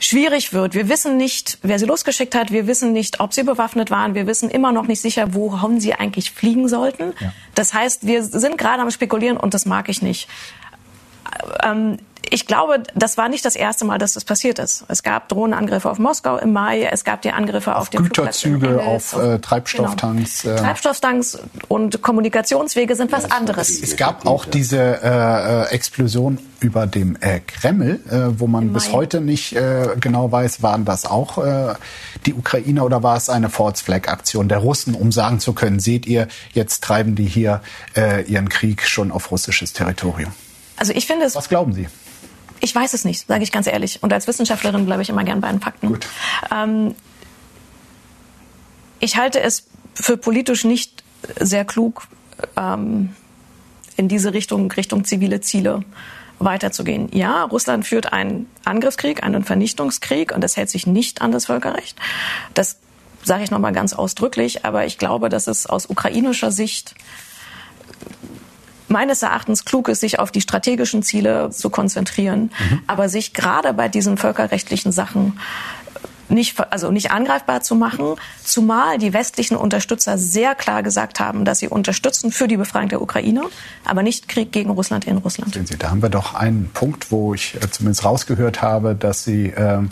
Speaker 3: schwierig wird. Wir wissen nicht, wer sie losgeschickt hat. Wir wissen nicht, ob sie bewaffnet waren. Wir wissen immer noch nicht sicher, wohin sie eigentlich fliegen sollten. Ja. Das heißt, wir sind gerade am Spekulieren und das mag ich nicht. Ähm, ich glaube, das war nicht das erste Mal, dass das passiert ist. Es gab Drohnenangriffe auf Moskau im Mai, es gab die Angriffe auf, auf den
Speaker 2: Güterzüge, auf, auf äh, Treibstofftanks.
Speaker 3: Genau. Äh. Treibstofftanks und Kommunikationswege sind was anderes.
Speaker 2: Es gab auch diese äh, äh, Explosion über dem äh, Kreml, äh, wo man bis heute nicht äh, genau weiß, waren das auch äh, die Ukrainer oder war es eine False Flag Aktion der Russen, um sagen zu können, seht ihr, jetzt treiben die hier äh, ihren Krieg schon auf russisches Territorium.
Speaker 3: Also ich finde es.
Speaker 2: Was glauben Sie?
Speaker 3: Ich weiß es nicht, sage ich ganz ehrlich. Und als Wissenschaftlerin bleibe ich immer gern bei den Fakten. Gut. Ähm, ich halte es für politisch nicht sehr klug, ähm, in diese Richtung, Richtung zivile Ziele weiterzugehen. Ja, Russland führt einen Angriffskrieg, einen Vernichtungskrieg und das hält sich nicht an das Völkerrecht. Das sage ich nochmal ganz ausdrücklich, aber ich glaube, dass es aus ukrainischer Sicht meines Erachtens klug ist, sich auf die strategischen Ziele zu konzentrieren, mhm. aber sich gerade bei diesen völkerrechtlichen Sachen nicht, also nicht angreifbar zu machen, zumal die westlichen Unterstützer sehr klar gesagt haben, dass sie unterstützen für die Befreiung der Ukraine, aber nicht Krieg gegen Russland in Russland.
Speaker 2: Sehen Sie, da haben wir doch einen Punkt, wo ich äh, zumindest rausgehört habe, dass Sie ähm,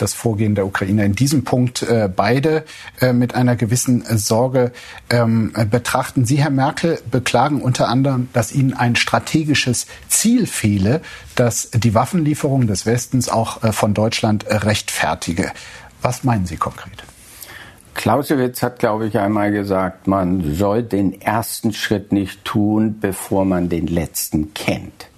Speaker 2: das Vorgehen der Ukraine in diesem Punkt äh, beide äh, mit einer gewissen Sorge ähm, betrachten. Sie, Herr Merkel, beklagen unter anderem, dass Ihnen ein strategisches Ziel fehle, das die Waffenlieferung des Westens auch äh, von Deutschland rechtfertige. Was meinen Sie konkret?
Speaker 1: Clausewitz hat, glaube ich, einmal gesagt, man soll den ersten Schritt nicht tun, bevor man den letzten kennt.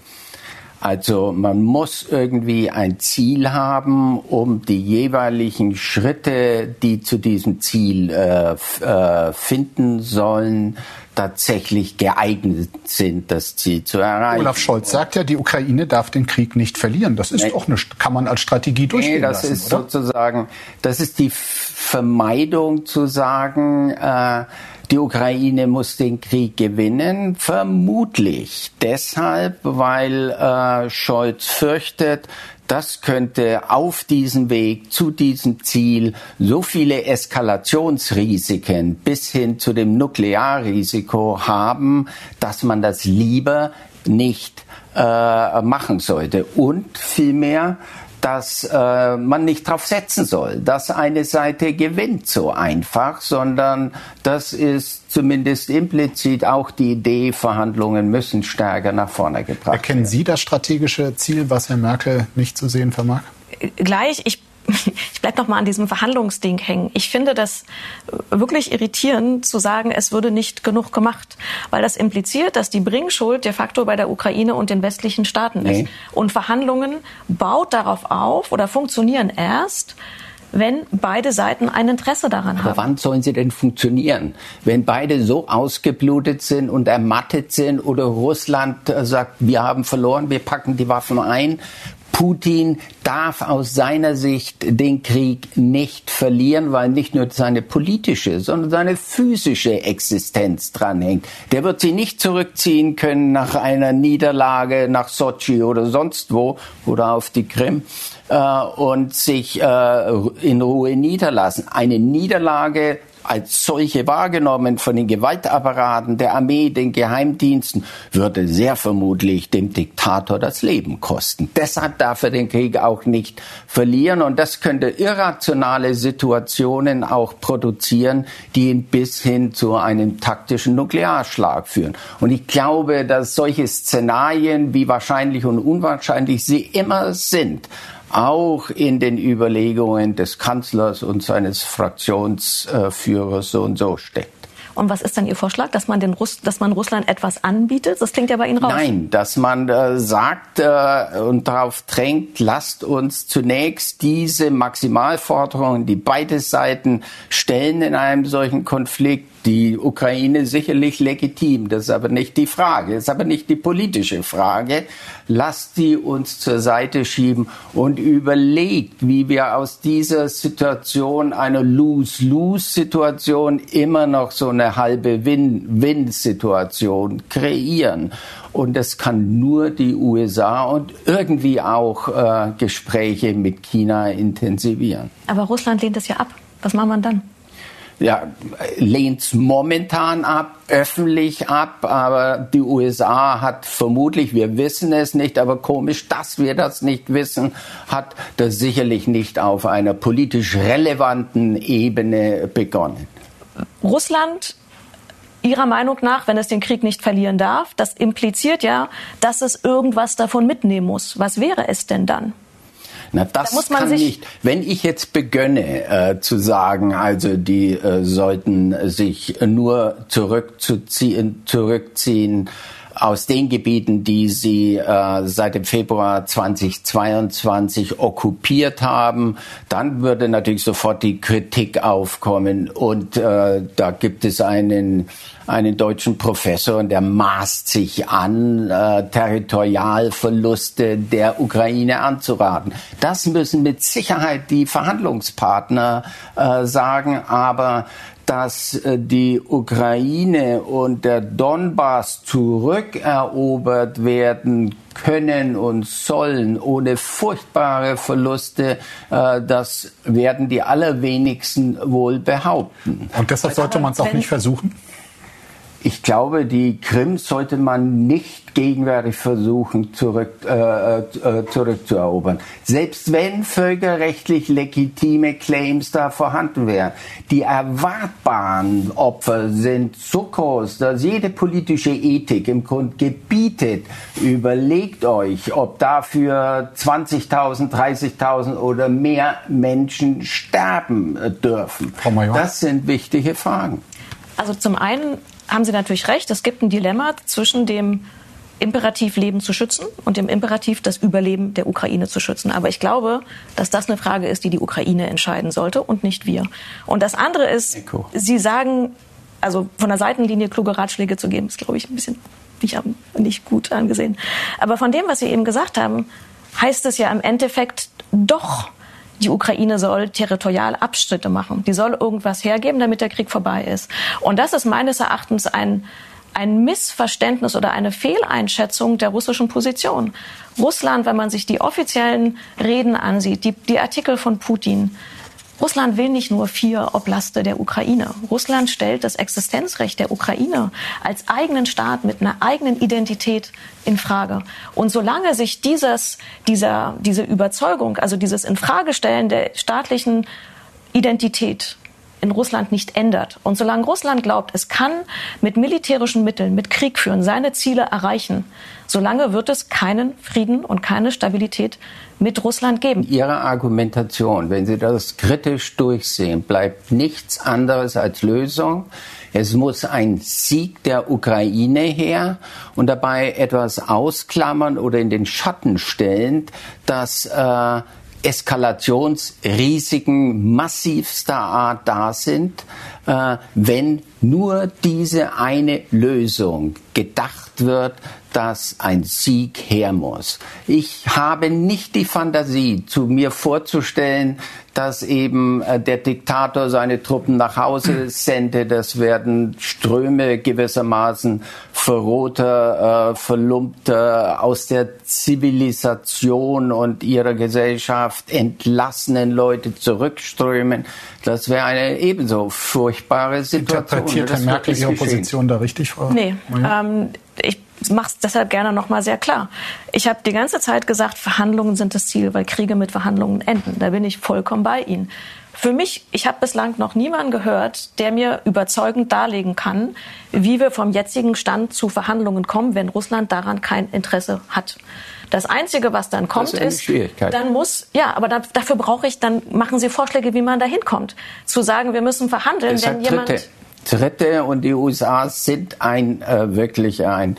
Speaker 1: Also man muss irgendwie ein Ziel haben, um die jeweiligen Schritte, die zu diesem Ziel äh, äh, finden sollen, tatsächlich geeignet sind, das Ziel zu erreichen.
Speaker 2: Olaf Scholz sagt ja, die Ukraine darf den Krieg nicht verlieren. Das ist nee. auch eine, kann man als Strategie durchgehen nee,
Speaker 1: das
Speaker 2: lassen,
Speaker 1: ist oder? sozusagen, das ist die Vermeidung zu sagen, äh, die Ukraine muss den Krieg gewinnen, vermutlich deshalb, weil äh, Scholz fürchtet, das könnte auf diesem Weg zu diesem Ziel so viele Eskalationsrisiken bis hin zu dem Nuklearrisiko haben, dass man das lieber nicht äh, machen sollte. Und vielmehr dass äh, man nicht darauf setzen soll, dass eine Seite gewinnt so einfach, sondern das ist zumindest implizit auch die Idee, Verhandlungen müssen stärker nach vorne gebracht werden.
Speaker 2: Erkennen Sie das strategische Ziel, was Herr Merkel nicht zu sehen vermag?
Speaker 3: Gleich. Ich ich bleibe noch mal an diesem Verhandlungsding hängen. Ich finde das wirklich irritierend zu sagen, es würde nicht genug gemacht, weil das impliziert, dass die Bringschuld de facto bei der Ukraine und den westlichen Staaten ist. Nee. Und Verhandlungen baut darauf auf oder funktionieren erst, wenn beide Seiten ein Interesse daran haben.
Speaker 1: Aber wann sollen sie denn funktionieren? Wenn beide so ausgeblutet sind und ermattet sind oder Russland sagt, wir haben verloren, wir packen die Waffen ein, Putin darf aus seiner Sicht den Krieg nicht verlieren, weil nicht nur seine politische, sondern seine physische Existenz dranhängt. Der wird sie nicht zurückziehen können nach einer Niederlage nach Sochi oder sonst wo oder auf die Krim äh, und sich äh, in Ruhe niederlassen. Eine Niederlage als solche wahrgenommen von den Gewaltapparaten der Armee, den Geheimdiensten, würde sehr vermutlich dem Diktator das Leben kosten. Deshalb darf er den Krieg auch nicht verlieren und das könnte irrationale Situationen auch produzieren, die ihn bis hin zu einem taktischen Nuklearschlag führen. Und ich glaube, dass solche Szenarien, wie wahrscheinlich und unwahrscheinlich sie immer sind, auch in den Überlegungen des Kanzlers und seines Fraktionsführers so und so steckt.
Speaker 3: Und was ist dann Ihr Vorschlag, dass man, den Russ dass man Russland etwas anbietet? Das klingt ja bei Ihnen raus.
Speaker 1: Nein, dass man äh, sagt äh, und darauf drängt, lasst uns zunächst diese Maximalforderungen, die beide Seiten stellen in einem solchen Konflikt, die Ukraine sicherlich legitim. Das ist aber nicht die Frage. Das ist aber nicht die politische Frage. Lasst die uns zur Seite schieben und überlegt, wie wir aus dieser Situation, einer Lose-Lose-Situation, immer noch so eine halbe Win-Win-Situation kreieren. Und das kann nur die USA und irgendwie auch äh, Gespräche mit China intensivieren.
Speaker 3: Aber Russland lehnt es ja ab. Was macht man dann?
Speaker 1: Ja, lehnt momentan ab, öffentlich ab, aber die USA hat vermutlich, wir wissen es nicht, aber komisch, dass wir das nicht wissen, hat das sicherlich nicht auf einer politisch relevanten Ebene begonnen.
Speaker 3: Russland Ihrer Meinung nach, wenn es den Krieg nicht verlieren darf, das impliziert ja, dass es irgendwas davon mitnehmen muss. Was wäre es denn dann?
Speaker 1: Na, das da muss man kann nicht. Wenn ich jetzt begönne äh, zu sagen, also die äh, sollten sich nur zurückzuziehen, zurückziehen aus den Gebieten, die sie äh, seit dem Februar 2022 okkupiert haben, dann würde natürlich sofort die Kritik aufkommen. Und äh, da gibt es einen, einen deutschen Professor, der maßt sich an, äh, Territorialverluste der Ukraine anzuraten. Das müssen mit Sicherheit die Verhandlungspartner äh, sagen, aber dass äh, die Ukraine und der Donbass zurückerobert werden können und sollen ohne furchtbare Verluste, äh, das werden die allerwenigsten wohl behaupten.
Speaker 2: Und deshalb sollte man es auch nicht versuchen?
Speaker 1: Ich glaube, die Krim sollte man nicht gegenwärtig versuchen zurück, äh, äh, zurückzuerobern. Selbst wenn völkerrechtlich legitime Claims da vorhanden wären. Die erwartbaren Opfer sind so groß, dass jede politische Ethik im Grund gebietet, überlegt euch, ob dafür 20.000, 30.000 oder mehr Menschen sterben dürfen. Das sind wichtige Fragen.
Speaker 3: Also zum einen haben Sie natürlich recht. Es gibt ein Dilemma zwischen dem Imperativ Leben zu schützen und dem Imperativ das Überleben der Ukraine zu schützen. Aber ich glaube, dass das eine Frage ist, die die Ukraine entscheiden sollte und nicht wir. Und das andere ist, Echo. Sie sagen, also von der Seitenlinie kluge Ratschläge zu geben, ist, glaube ich, ein bisschen nicht, nicht gut angesehen. Aber von dem, was Sie eben gesagt haben, heißt es ja im Endeffekt doch, die Ukraine soll territorial Abstritte machen. Die soll irgendwas hergeben, damit der Krieg vorbei ist. Und das ist meines Erachtens ein, ein Missverständnis oder eine Fehleinschätzung der russischen Position. Russland, wenn man sich die offiziellen Reden ansieht, die, die Artikel von Putin, Russland will nicht nur vier Oblaste der Ukraine. Russland stellt das Existenzrecht der Ukraine als eigenen Staat mit einer eigenen Identität in Frage. Und solange sich dieses, dieser, diese Überzeugung, also dieses Infragestellen der staatlichen Identität in Russland nicht ändert. Und solange Russland glaubt, es kann mit militärischen Mitteln, mit Krieg führen, seine Ziele erreichen, solange wird es keinen Frieden und keine Stabilität mit Russland geben.
Speaker 1: Ihre Argumentation, wenn Sie das kritisch durchsehen, bleibt nichts anderes als Lösung. Es muss ein Sieg der Ukraine her und dabei etwas ausklammern oder in den Schatten stellen, dass äh, Eskalationsrisiken massivster Art da sind, äh, wenn nur diese eine Lösung gedacht wird, dass ein Sieg her muss. Ich habe nicht die Fantasie, zu mir vorzustellen, dass eben äh, der Diktator seine Truppen nach Hause [CLEARS THROAT] sende. Das werden Ströme gewissermaßen verrohter, äh, verlumpter, aus der Zivilisation und ihrer Gesellschaft entlassenen Leute zurückströmen. Das wäre eine ebenso furchtbare Situation.
Speaker 2: Interpretiert Herr Merkel Ihre Position da richtig, Frau?
Speaker 3: Nee, ähm, ich mache es deshalb gerne nochmal sehr klar. Ich habe die ganze Zeit gesagt, Verhandlungen sind das Ziel, weil Kriege mit Verhandlungen enden. Da bin ich vollkommen bei Ihnen. Für mich, ich habe bislang noch niemanden gehört, der mir überzeugend darlegen kann, wie wir vom jetzigen Stand zu Verhandlungen kommen, wenn Russland daran kein Interesse hat. Das Einzige, was dann kommt, ist, ist dann muss, ja, aber da, dafür brauche ich, dann machen Sie Vorschläge, wie man da hinkommt. Zu sagen, wir müssen verhandeln, wenn jemand...
Speaker 1: Dritte. Dritte und die USA sind ein äh, wirklich ein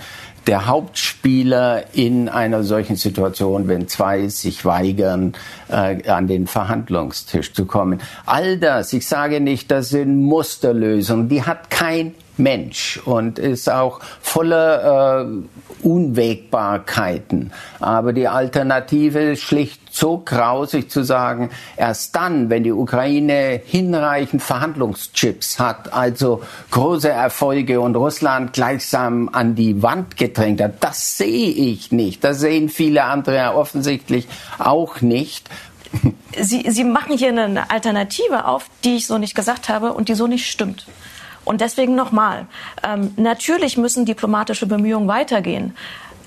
Speaker 1: der Hauptspieler in einer solchen Situation, wenn zwei sich weigern, äh, an den Verhandlungstisch zu kommen. All das, ich sage nicht, das sind Musterlösungen, die hat kein Mensch und ist auch voller äh, Unwägbarkeiten. Aber die Alternative ist schlicht so grausig zu sagen, erst dann, wenn die Ukraine hinreichend Verhandlungschips hat, also große Erfolge und Russland gleichsam an die Wand gedrängt hat, das sehe ich nicht. Das sehen viele andere offensichtlich auch nicht.
Speaker 3: Sie, Sie machen hier eine Alternative auf, die ich so nicht gesagt habe und die so nicht stimmt. Und deswegen nochmal, ähm, natürlich müssen diplomatische Bemühungen weitergehen.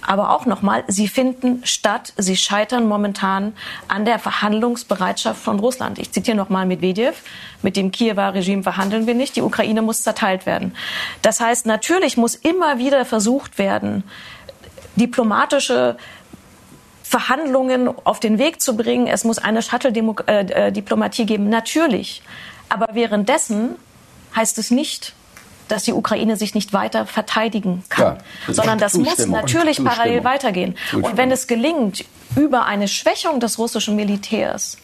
Speaker 3: Aber auch nochmal, sie finden statt, sie scheitern momentan an der Verhandlungsbereitschaft von Russland. Ich zitiere nochmal Medvedev, mit dem Kiewer Regime verhandeln wir nicht, die Ukraine muss zerteilt werden. Das heißt, natürlich muss immer wieder versucht werden, diplomatische Verhandlungen auf den Weg zu bringen. Es muss eine Shuttle-Diplomatie äh, geben, natürlich. Aber währenddessen heißt es nicht, dass die Ukraine sich nicht weiter verteidigen kann, ja, sondern das muss natürlich parallel weitergehen. Und wenn es gelingt, über eine Schwächung des russischen Militärs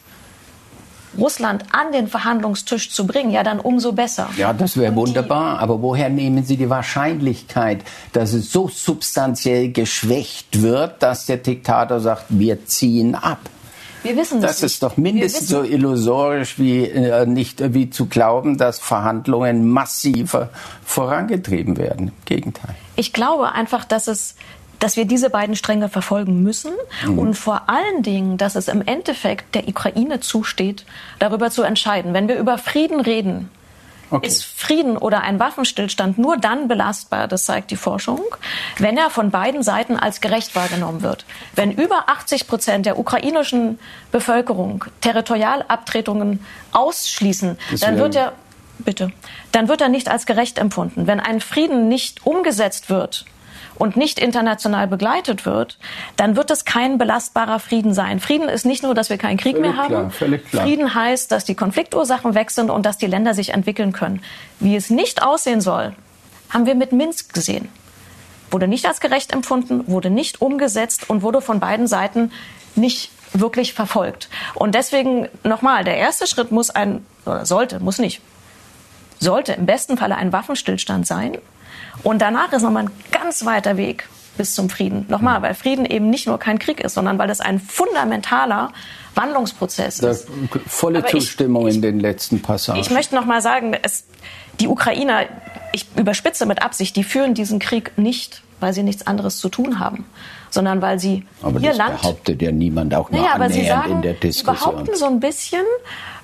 Speaker 3: Russland an den Verhandlungstisch zu bringen, ja, dann umso besser.
Speaker 1: Ja, das wäre wunderbar. Aber woher nehmen Sie die Wahrscheinlichkeit, dass es so substanziell geschwächt wird, dass der Diktator sagt, wir ziehen ab?
Speaker 3: Wir wissen das.
Speaker 1: Das ist doch mindestens so illusorisch wie äh, nicht äh, wie zu glauben, dass Verhandlungen massiver vorangetrieben werden. Im Gegenteil.
Speaker 3: Ich glaube einfach, dass es dass wir diese beiden Stränge verfolgen müssen mhm. und vor allen Dingen, dass es im Endeffekt der Ukraine zusteht, darüber zu entscheiden. Wenn wir über Frieden reden, Okay. Ist Frieden oder ein Waffenstillstand nur dann belastbar, das zeigt die Forschung, wenn er von beiden Seiten als gerecht wahrgenommen wird. Wenn über 80 Prozent der ukrainischen Bevölkerung Territorialabtretungen ausschließen, dann wird er bitte, dann wird er nicht als gerecht empfunden. Wenn ein Frieden nicht umgesetzt wird, und nicht international begleitet wird, dann wird es kein belastbarer Frieden sein. Frieden ist nicht nur, dass wir keinen Krieg völlig mehr haben. Klar, klar. Frieden heißt, dass die Konfliktursachen weg sind und dass die Länder sich entwickeln können. Wie es nicht aussehen soll, haben wir mit Minsk gesehen. Wurde nicht als gerecht empfunden, wurde nicht umgesetzt und wurde von beiden Seiten nicht wirklich verfolgt. Und deswegen nochmal, der erste Schritt muss ein, oder sollte, muss nicht, sollte im besten Falle ein Waffenstillstand sein. Und danach ist nochmal ein ganz weiter Weg bis zum Frieden. Nochmal, mhm. weil Frieden eben nicht nur kein Krieg ist, sondern weil es ein fundamentaler Wandlungsprozess ist.
Speaker 1: Volle Aber Zustimmung ich, ich, in den letzten Passagen.
Speaker 3: Ich möchte noch mal sagen, es, die Ukrainer, ich überspitze mit Absicht, die führen diesen Krieg nicht, weil sie nichts anderes zu tun haben, sondern weil sie
Speaker 1: aber
Speaker 3: ihr
Speaker 1: das
Speaker 3: Land
Speaker 1: behauptet ja niemand auch naja, aber sie sagen, in der Diskussion.
Speaker 3: Sie behaupten so ein bisschen,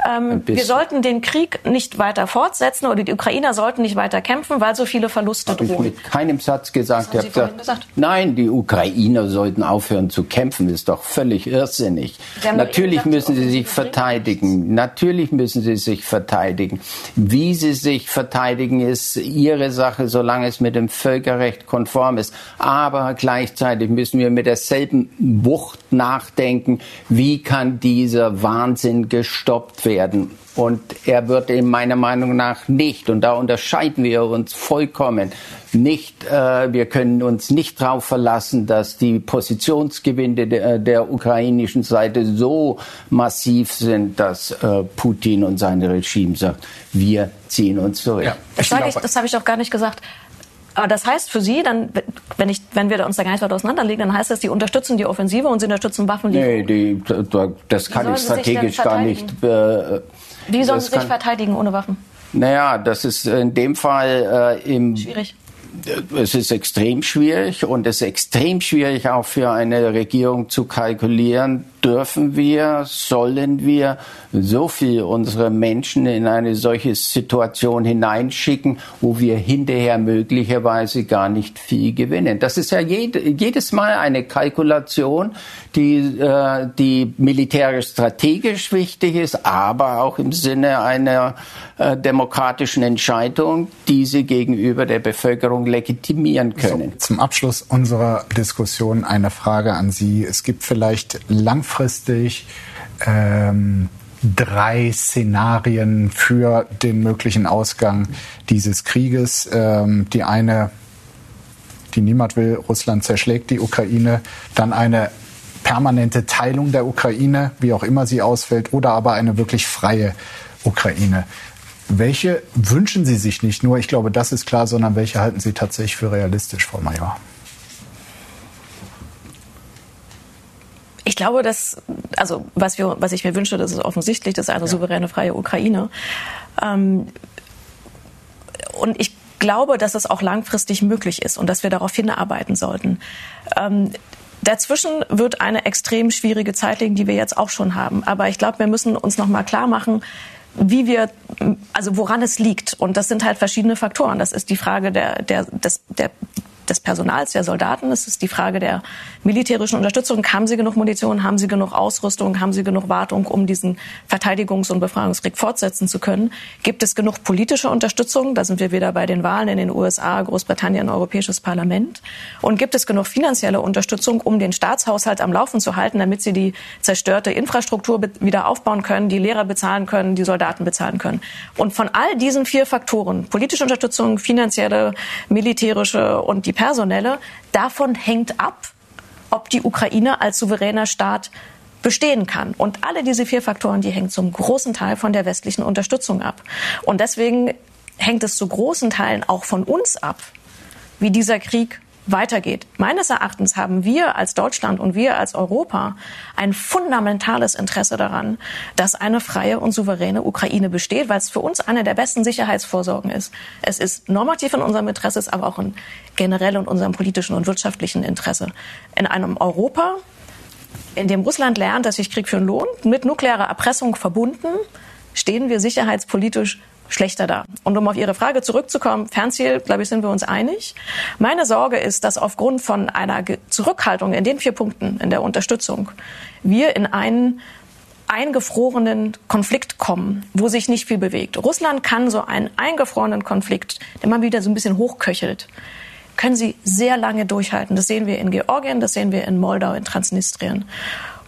Speaker 3: ähm, wir sollten den Krieg nicht weiter fortsetzen oder die Ukrainer sollten nicht weiter kämpfen, weil so viele Verluste
Speaker 1: Hab drohen. Ich mit keinem Satz gesagt.
Speaker 3: Ich habe gesagt,
Speaker 1: nein, die Ukrainer sollten aufhören zu kämpfen. Das ist doch völlig irrsinnig. Natürlich müssen sie sich verteidigen. Natürlich müssen sie sich verteidigen. Wie sie sich verteidigen, ist ihre Sache, solange es mit dem Völkerrecht konform ist. Aber gleichzeitig müssen wir mit derselben Wucht nachdenken, wie kann dieser Wahnsinn gestoppt werden. Und er wird in meiner Meinung nach nicht, und da unterscheiden wir uns vollkommen, nicht, äh, wir können uns nicht darauf verlassen, dass die Positionsgewinne der, der, ukrainischen Seite so massiv sind, dass äh, Putin und sein Regime sagt, wir ziehen uns zurück. Ja,
Speaker 3: das, ich, das habe ich auch gar nicht gesagt. Aber das heißt für Sie, dann, wenn, ich, wenn wir uns da gar nicht weiter auseinanderlegen, dann heißt das, die unterstützen die Offensive und sie unterstützen Waffenlieferungen?
Speaker 1: Nee, die, das kann ich strategisch gar nicht. Äh,
Speaker 3: Wie sollen sie sich verteidigen ohne Waffen?
Speaker 1: Naja, das ist in dem Fall äh, im.
Speaker 3: Schwierig
Speaker 1: es ist extrem schwierig und es ist extrem schwierig auch für eine Regierung zu kalkulieren, dürfen wir, sollen wir so viel unsere Menschen in eine solche Situation hineinschicken, wo wir hinterher möglicherweise gar nicht viel gewinnen. Das ist ja jede, jedes Mal eine Kalkulation, die, äh, die militärisch strategisch wichtig ist, aber auch im Sinne einer äh, demokratischen Entscheidung, die sie gegenüber der Bevölkerung legitimieren können.
Speaker 2: So, zum Abschluss unserer Diskussion eine Frage an Sie. Es gibt vielleicht langfristig ähm, drei Szenarien für den möglichen Ausgang dieses Krieges. Ähm, die eine, die niemand will, Russland zerschlägt die Ukraine. Dann eine permanente Teilung der Ukraine, wie auch immer sie ausfällt, oder aber eine wirklich freie Ukraine. Welche wünschen Sie sich nicht nur, ich glaube, das ist klar, sondern welche halten Sie tatsächlich für realistisch, Frau Major?
Speaker 3: Ich glaube, dass, also was, wir, was ich mir wünsche, das ist offensichtlich, das ist eine ja. souveräne, freie Ukraine. Ähm, und ich glaube, dass es auch langfristig möglich ist und dass wir darauf hinarbeiten sollten. Ähm, Dazwischen wird eine extrem schwierige Zeit liegen, die wir jetzt auch schon haben. Aber ich glaube, wir müssen uns noch mal klar machen, wie wir, also woran es liegt. Und das sind halt verschiedene Faktoren. Das ist die Frage der, der, des, der des Personals, der Soldaten. Es ist die Frage der militärischen Unterstützung. Haben sie genug Munition? Haben sie genug Ausrüstung? Haben sie genug Wartung, um diesen Verteidigungs- und Befreiungskrieg fortsetzen zu können? Gibt es genug politische Unterstützung? Da sind wir wieder bei den Wahlen in den USA, Großbritannien, Europäisches Parlament. Und gibt es genug finanzielle Unterstützung, um den Staatshaushalt am Laufen zu halten, damit sie die zerstörte Infrastruktur wieder aufbauen können, die Lehrer bezahlen können, die Soldaten bezahlen können? Und von all diesen vier Faktoren, politische Unterstützung, finanzielle, militärische und die personelle, davon hängt ab, ob die Ukraine als souveräner Staat bestehen kann. Und alle diese vier Faktoren, die hängen zum großen Teil von der westlichen Unterstützung ab. Und deswegen hängt es zu großen Teilen auch von uns ab, wie dieser Krieg weitergeht. Meines Erachtens haben wir als Deutschland und wir als Europa ein fundamentales Interesse daran, dass eine freie und souveräne Ukraine besteht, weil es für uns eine der besten Sicherheitsvorsorgen ist. Es ist normativ in unserem Interesse, aber auch in generell in unserem politischen und wirtschaftlichen Interesse. In einem Europa, in dem Russland lernt, dass sich Krieg für einen Lohn mit nuklearer Erpressung verbunden, stehen wir sicherheitspolitisch schlechter da. Und um auf Ihre Frage zurückzukommen, Fernziel, glaube ich, sind wir uns einig. Meine Sorge ist, dass aufgrund von einer Zurückhaltung in den vier Punkten in der Unterstützung wir in einen eingefrorenen Konflikt kommen, wo sich nicht viel bewegt. Russland kann so einen eingefrorenen Konflikt, der mal wieder so ein bisschen hochköchelt, können sie sehr lange durchhalten. Das sehen wir in Georgien, das sehen wir in Moldau, in Transnistrien.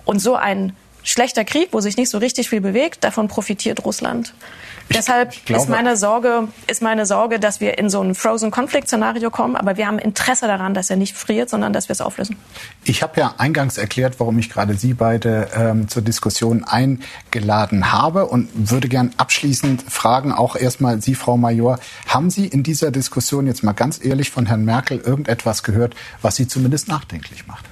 Speaker 3: Und so ein schlechter Krieg, wo sich nicht so richtig viel bewegt, davon profitiert Russland. Deshalb glaube, ist meine Sorge, ist meine Sorge, dass wir in so ein Frozen Conflict Szenario kommen, aber wir haben Interesse daran, dass er nicht friert, sondern dass wir es auflösen.
Speaker 2: Ich habe ja eingangs erklärt, warum ich gerade Sie beide ähm, zur Diskussion eingeladen habe und würde gern abschließend fragen, auch erstmal Sie, Frau Major, haben Sie in dieser Diskussion jetzt mal ganz ehrlich von Herrn Merkel irgendetwas gehört, was Sie zumindest nachdenklich macht?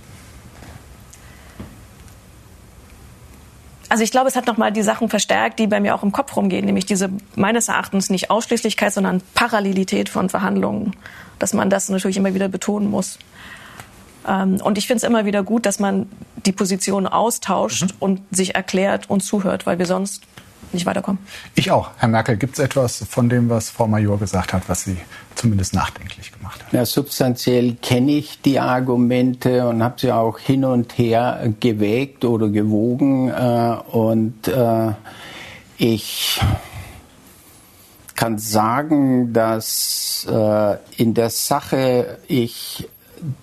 Speaker 3: Also ich glaube, es hat nochmal die Sachen verstärkt, die bei mir auch im Kopf rumgehen, nämlich diese meines Erachtens nicht Ausschließlichkeit, sondern Parallelität von Verhandlungen, dass man das natürlich immer wieder betonen muss. Ähm, und ich finde es immer wieder gut, dass man die Position austauscht mhm. und sich erklärt und zuhört, weil wir sonst nicht weiterkommen.
Speaker 2: Ich auch. Herr Merkel, gibt es etwas von dem, was Frau Major gesagt hat, was Sie zumindest nachdenklich gemacht hat?
Speaker 1: Ja, substanziell kenne ich die Argumente und habe sie auch hin und her gewägt oder gewogen. Äh, und äh, ich kann sagen, dass äh, in der Sache ich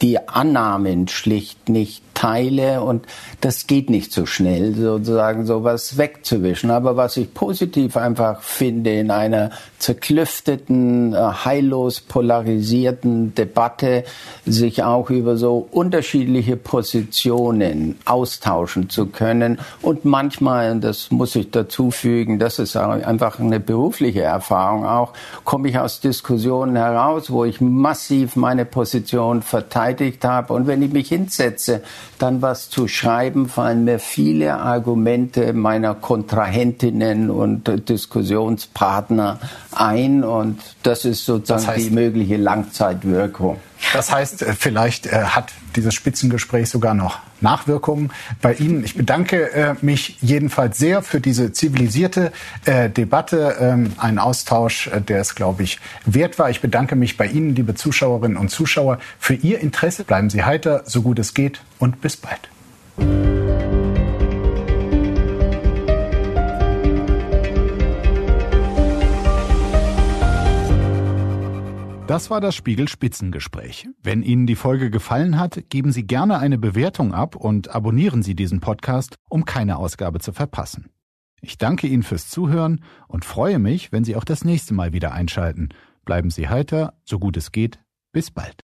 Speaker 1: die Annahmen schlicht nicht teile und das geht nicht so schnell, sozusagen sowas wegzuwischen. Aber was ich positiv einfach finde in einer zerklüfteten, äh, heillos polarisierten Debatte, sich auch über so unterschiedliche Positionen austauschen zu können und manchmal, das muss ich dazu fügen, das ist einfach eine berufliche Erfahrung auch, komme ich aus Diskussionen heraus, wo ich massiv meine Position verteidigt habe und wenn ich mich hinsetze, dann was zu schreiben, fallen mir viele Argumente meiner Kontrahentinnen und Diskussionspartner ein und das ist sozusagen das heißt, die mögliche Langzeitwirkung.
Speaker 2: Das heißt, äh, vielleicht äh, hat dieses Spitzengespräch sogar noch Nachwirkungen bei Ihnen. Ich bedanke äh, mich jedenfalls sehr für diese zivilisierte Debatte, ähm, einen Austausch, der es, glaube ich, wert war. Ich bedanke mich bei Ihnen, liebe Zuschauerinnen und Zuschauer, für Ihr Interesse. Bleiben Sie heiter, so gut es geht und bis bald. Das war das Spiegel Spitzengespräch. Wenn Ihnen die Folge gefallen hat, geben Sie gerne eine Bewertung ab und abonnieren Sie diesen Podcast, um keine Ausgabe zu verpassen. Ich danke Ihnen fürs Zuhören und freue mich, wenn Sie auch das nächste Mal wieder einschalten. Bleiben Sie heiter, so gut es geht. Bis bald.